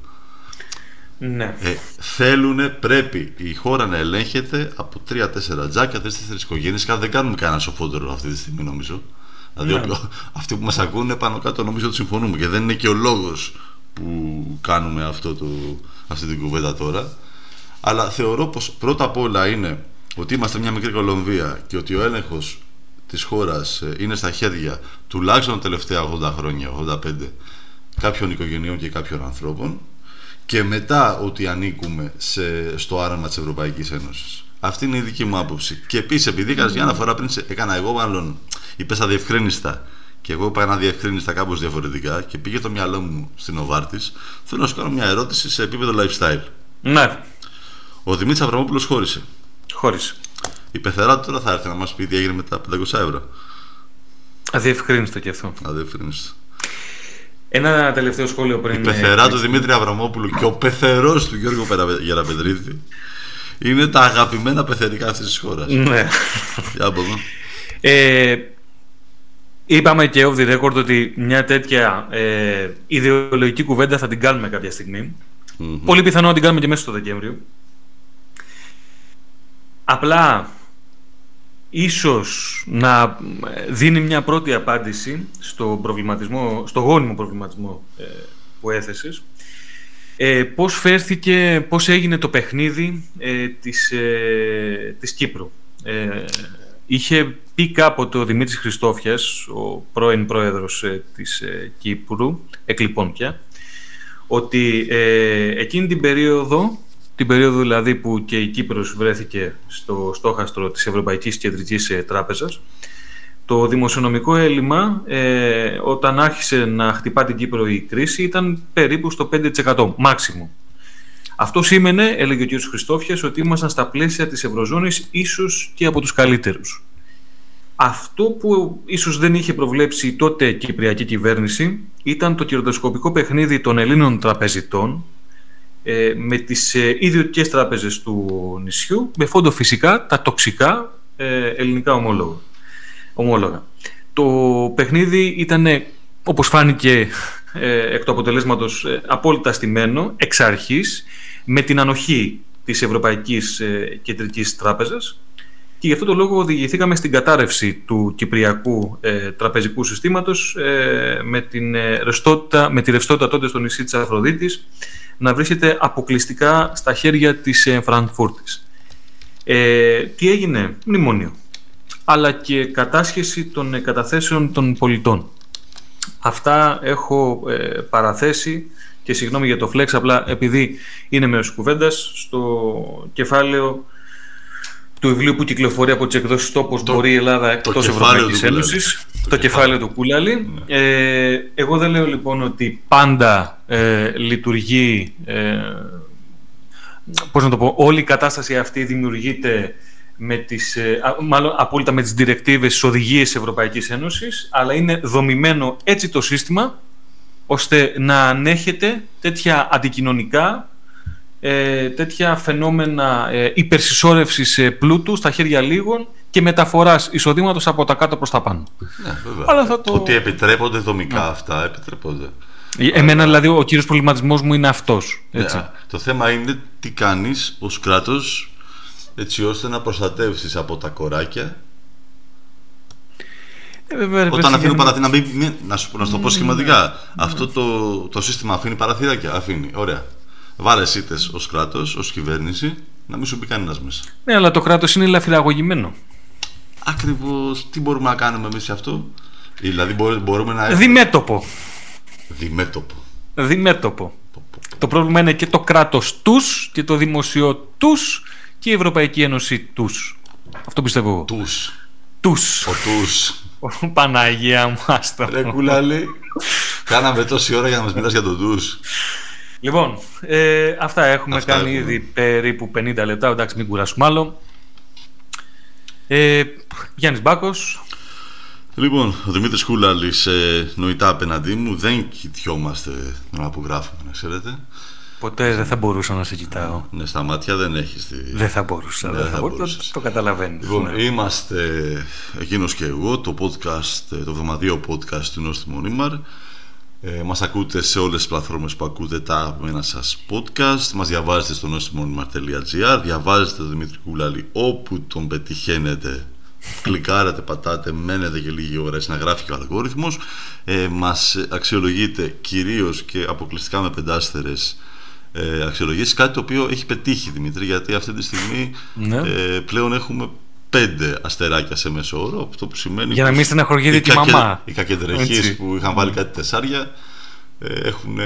Ναι.
Ε, θέλουν, πρέπει η χώρα να ελέγχεται από τρία-τέσσερα τζάκια, τρει-τέσσερι οικογένειες. Δεν κάνουμε κανένα σοφότερο αυτή τη στιγμή, νομίζω. Δηλαδή, ναι. αυτοί που μας ακούνε πάνω κάτω νομίζω ότι συμφωνούμε και δεν είναι και ο λόγος που κάνουμε αυτό το, αυτή την κουβέντα τώρα. Αλλά θεωρώ πως πρώτα απ' όλα είναι ότι είμαστε μια μικρή Κολομβία και ότι ο έλεγχος της χώρας ε, είναι στα χέρια τουλάχιστον τα τελευταία 80 χρόνια, 85 κάποιων οικογενειών και κάποιων ανθρώπων και μετά ότι ανήκουμε σε, στο άραμα της Ευρωπαϊκής Ένωσης. Αυτή είναι η δική μου άποψη. Και επίσης, επειδή έκανα μια αναφορά πριν, έκανα εγώ μάλλον, είπες αδιευκρίνηστα και εγώ είπα ένα διευκρίνηστα κάπως διαφορετικά και πήγε το μυαλό μου στην Οβάρτης, θέλω να σου κάνω μια ερώτηση σε επίπεδο lifestyle.
Ναι.
Ο Δημήτρης Αβραμόπουλος χώρισε.
Χώρισε.
Η πεθερά τώρα θα έρθει να μας πει τι έγινε με τα 500 ευρώ.
Αδιευκρίνηστο και αυτό.
Αδιευκρίνηστο.
Ένα τελευταίο σχόλιο πριν.
Η πεθερά του Δημήτρη Αβραμόπουλου και ο πεθερός του Γιώργου Γεραπετρίτη είναι τα αγαπημένα πεθερικά αυτής της χώρας.
Ναι.
Για πω
ε, είπαμε και off the record ότι μια τέτοια ε, ιδεολογική κουβέντα θα την κάνουμε κάποια Πολύ πιθανό να την κάνουμε και μέσα στο Δεκέμβριο. Απλά ίσως να δίνει μια πρώτη απάντηση στο, προβληματισμό, στο γόνιμο προβληματισμό ε, που έθεσες ε, πώς φέρθηκε, πώς έγινε το παιχνίδι ε, της, ε, της Κύπρου. Ε, είχε πει κάποτε ο Δημήτρης Χριστόφιας, ο πρώην πρόεδρος ε, της Κύπρου, εκλειπών πια, ότι εκείνη την περίοδο την περίοδο δηλαδή που και η Κύπρος βρέθηκε στο στόχαστρο της Ευρωπαϊκής Κεντρικής ε, Τράπεζας το δημοσιονομικό έλλειμμα ε, όταν άρχισε να χτυπά την Κύπρο η κρίση ήταν περίπου στο 5% μάξιμο. Αυτό σήμαινε, έλεγε ο κ. Χριστόφιας, ότι ήμασταν στα πλαίσια της Ευρωζώνης ίσως και από τους καλύτερους. Αυτό που ίσως δεν είχε προβλέψει τότε η Κυπριακή κυβέρνηση ήταν το κερδοσκοπικό παιχνίδι των Ελλήνων τραπεζιτών ε, με τις ε, ιδιωτικές τράπεζες του νησιού με φόντο φυσικά τα τοξικά ε, ελληνικά ομόλογα. ομόλογα. Το παιχνίδι ήταν όπως φάνηκε ε, εκ του αποτελέσματος ε, απόλυτα στημένο εξ αρχής με την ανοχή της Ευρωπαϊκής ε, Κεντρικής Τράπεζας και γι' αυτό το λόγο οδηγηθήκαμε στην κατάρρευση του κυπριακού τραπεζικού συστήματος με, την, ρευστότητα, με τη ρευστότητα τότε στο νησί της Αφροδίτης να βρίσκεται αποκλειστικά στα χέρια της ε, Φραγκφούρτης. Ε, τι έγινε, μνημόνιο, αλλά και κατάσχεση των ε, καταθέσεων των πολιτών. Αυτά έχω ε, παραθέσει και συγγνώμη για το flex, απλά επειδή είναι μέρος κουβέντας, στο κεφάλαιο του βιβλίου που κυκλοφορεί από τις εκδόσεις Τόπο Μπορεί η Ελλάδα εκτός Ευρωπαϊκής Ένωσης. Το, κεφάλαιο του Κούλαλη. Ναι. Ε, εγώ δεν λέω λοιπόν ότι πάντα ε, λειτουργεί. Ε, πώς να το πω, όλη η κατάσταση αυτή δημιουργείται με τις, ε, μάλλον απόλυτα με τις διρεκτίβες, τις οδηγίες της Ευρωπαϊκής Ένωσης, αλλά είναι δομημένο έτσι το σύστημα, ώστε να ανέχεται τέτοια αντικοινωνικά ε, τέτοια φαινόμενα ε, υπερσυσσόρευσης ε, πλούτου στα χέρια λίγων και μεταφοράς εισοδήματος από τα κάτω προς τα πάνω.
Ναι, βέβαια. Αλλά θα το... Ότι επιτρέπονται δομικά ναι. αυτά, επιτρέπονται.
Ε, εμένα δηλαδή ο κύριος προβληματισμός μου είναι αυτός.
Ναι, έτσι. το θέμα είναι τι κάνεις ως κράτος έτσι ώστε να προστατεύσεις από τα κοράκια ε, Όταν αφήνουν παραθύρα, να, να, σου, να σου το πω σχηματικά, αυτό το, το σύστημα αφήνει παραθύρακια, αφήνει, ωραία. Βάλε είτε ως κράτος, ως κυβέρνηση, να μην σου πει κανένας μέσα.
Ναι, αλλά το κράτος είναι ελαφραγωγημένο.
Ακριβώς. Τι μπορούμε να κάνουμε εμείς σε αυτό, Δηλαδή μπορούμε να.
Διμέτωπο.
Διμέτωπο.
Διμέτωπο. Το πρόβλημα είναι και το κράτος τους και το δημοσιο τους και η Ευρωπαϊκή Ένωση τους. Αυτό πιστεύω εγώ.
Τους.
Τους.
Ο τους.
Παναγία μου, άστο.
Ρε κουλάλη. Κάναμε τόση ώρα για να μας μιλάς για τον τους.
Λοιπόν, ε, αυτά έχουμε κάνει ήδη περίπου 50 λεπτά. Εντάξει, μην κουράσουμε άλλο. Ε, Γιάννης Μπάκος.
Λοιπόν, ο Δημήτρης Κούλαλης ε, νοητά απέναντί μου. Δεν κοιτιόμαστε να απογράφουμε, να ξέρετε.
Ποτέ δεν θα μπορούσα να σε κοιτάω.
Ναι, στα μάτια δεν έχεις. Τη...
Δεν θα μπορούσα. Ναι, δεν θα, μπορούσα. Το, το καταλαβαίνεις.
Λοιπόν, ναι. είμαστε εκείνος και εγώ, το podcast, το εβδομαδίο podcast του Νόστιμου Νίμαρ. Ε, μας ακούτε σε όλες τις πλατφόρμες που ακούτε τα αγαπημένα σας podcast. Μας διαβάζετε στο νόσιμονιμαρ.gr Διαβάζετε τον Δημήτρη Κούλαλη όπου τον πετυχαίνετε. Κλικάρετε, πατάτε, μένετε και λίγη ώρα να γράφει και ο αλγόριθμος. Ε, μας αξιολογείτε κυρίως και αποκλειστικά με πεντάστερες ε, αξιολογήσεις. Κάτι το οποίο έχει πετύχει Δημήτρη γιατί αυτή τη στιγμή ναι. ε, πλέον έχουμε πέντε αστεράκια σε μέσο όρο. Αυτό που σημαίνει.
Για να μην στεναχωριέται τη μαμά.
Οι κακεντρεχείς που είχαν βάλει κάτι τεσσάρια ε, έχουν,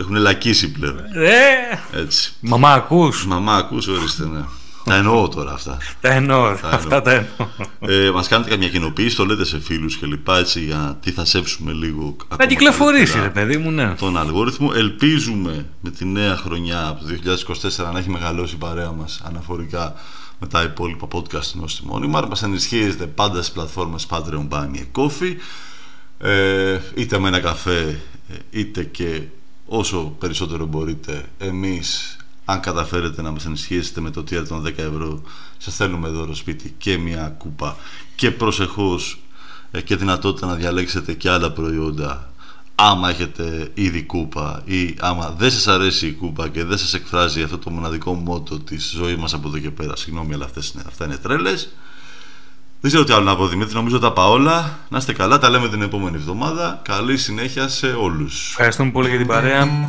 έχουν λακίσει πλέον.
Ε,
Έτσι.
Μαμά ακούς.
Μαμά ακούς, ορίστε, ναι. Τα εννοώ τώρα αυτά.
Τα εννοώ. αυτά τα εννοώ.
Ε, Μας κάνετε καμιά κοινοποίηση, το λέτε σε φίλους και λοιπά έτσι για τι θα σέψουμε λίγο.
Να κυκλοφορήσει, ρε παιδί μου, ναι.
Τον αλγόριθμο. Ελπίζουμε με τη νέα χρονιά από το 2024 να έχει μεγαλώσει η παρέα μας αναφορικά με τα υπόλοιπα podcast του στη μόνιμα. Μας ενισχύετε πάντα στις πλατφόρμες Patreon, Bang και Coffee. Ε, είτε με ένα καφέ, είτε και όσο περισσότερο μπορείτε εμείς αν καταφέρετε να μας ενισχύσετε με το tier των 10 ευρώ σας θέλουμε εδώ σπίτι και μια κούπα και προσεχώς ε, και δυνατότητα να διαλέξετε και άλλα προϊόντα άμα έχετε ήδη κούπα ή άμα δεν σας αρέσει η κούπα και δεν σας εκφράζει αυτό το μοναδικό μότο της ζωής μας από εδώ και πέρα συγγνώμη αλλά αυτές είναι, αυτά είναι τρέλες δεν ξέρω τι άλλο να πω Δημήτρη, νομίζω τα πάω όλα. Να είστε καλά, τα λέμε την επόμενη εβδομάδα. Καλή συνέχεια σε όλους.
Ευχαριστούμε πολύ για την παρέα.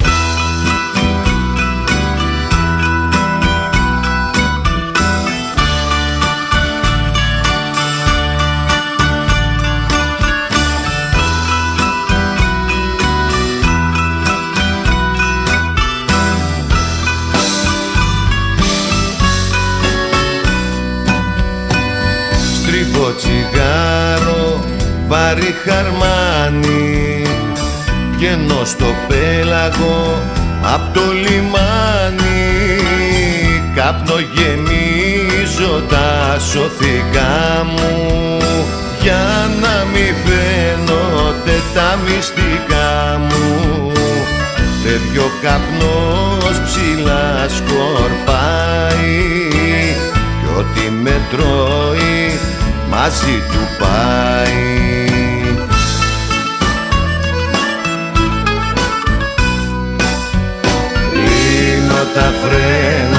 Βαρύ χαρμάνι Βγαίνω στο πέλαγο απ' το λιμάνι Κάπνο γεμίζω τα σωθικά μου. Για να μη φαίνονται τα μυστικά μου. Φεύγει ο καπνός ψηλά σκορπάει Κι ό,τι με τρώει μαζί του πάει τα φρένα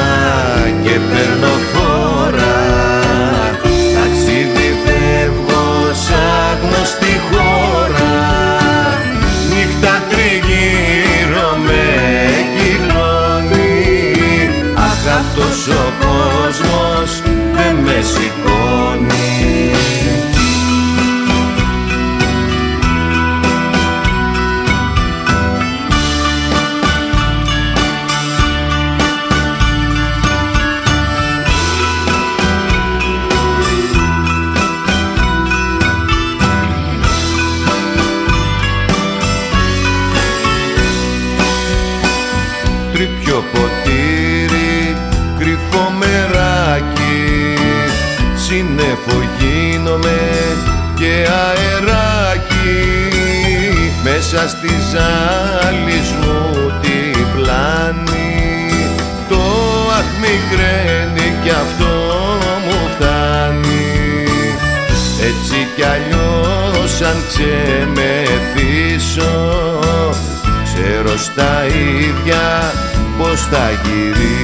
θα γυρίσω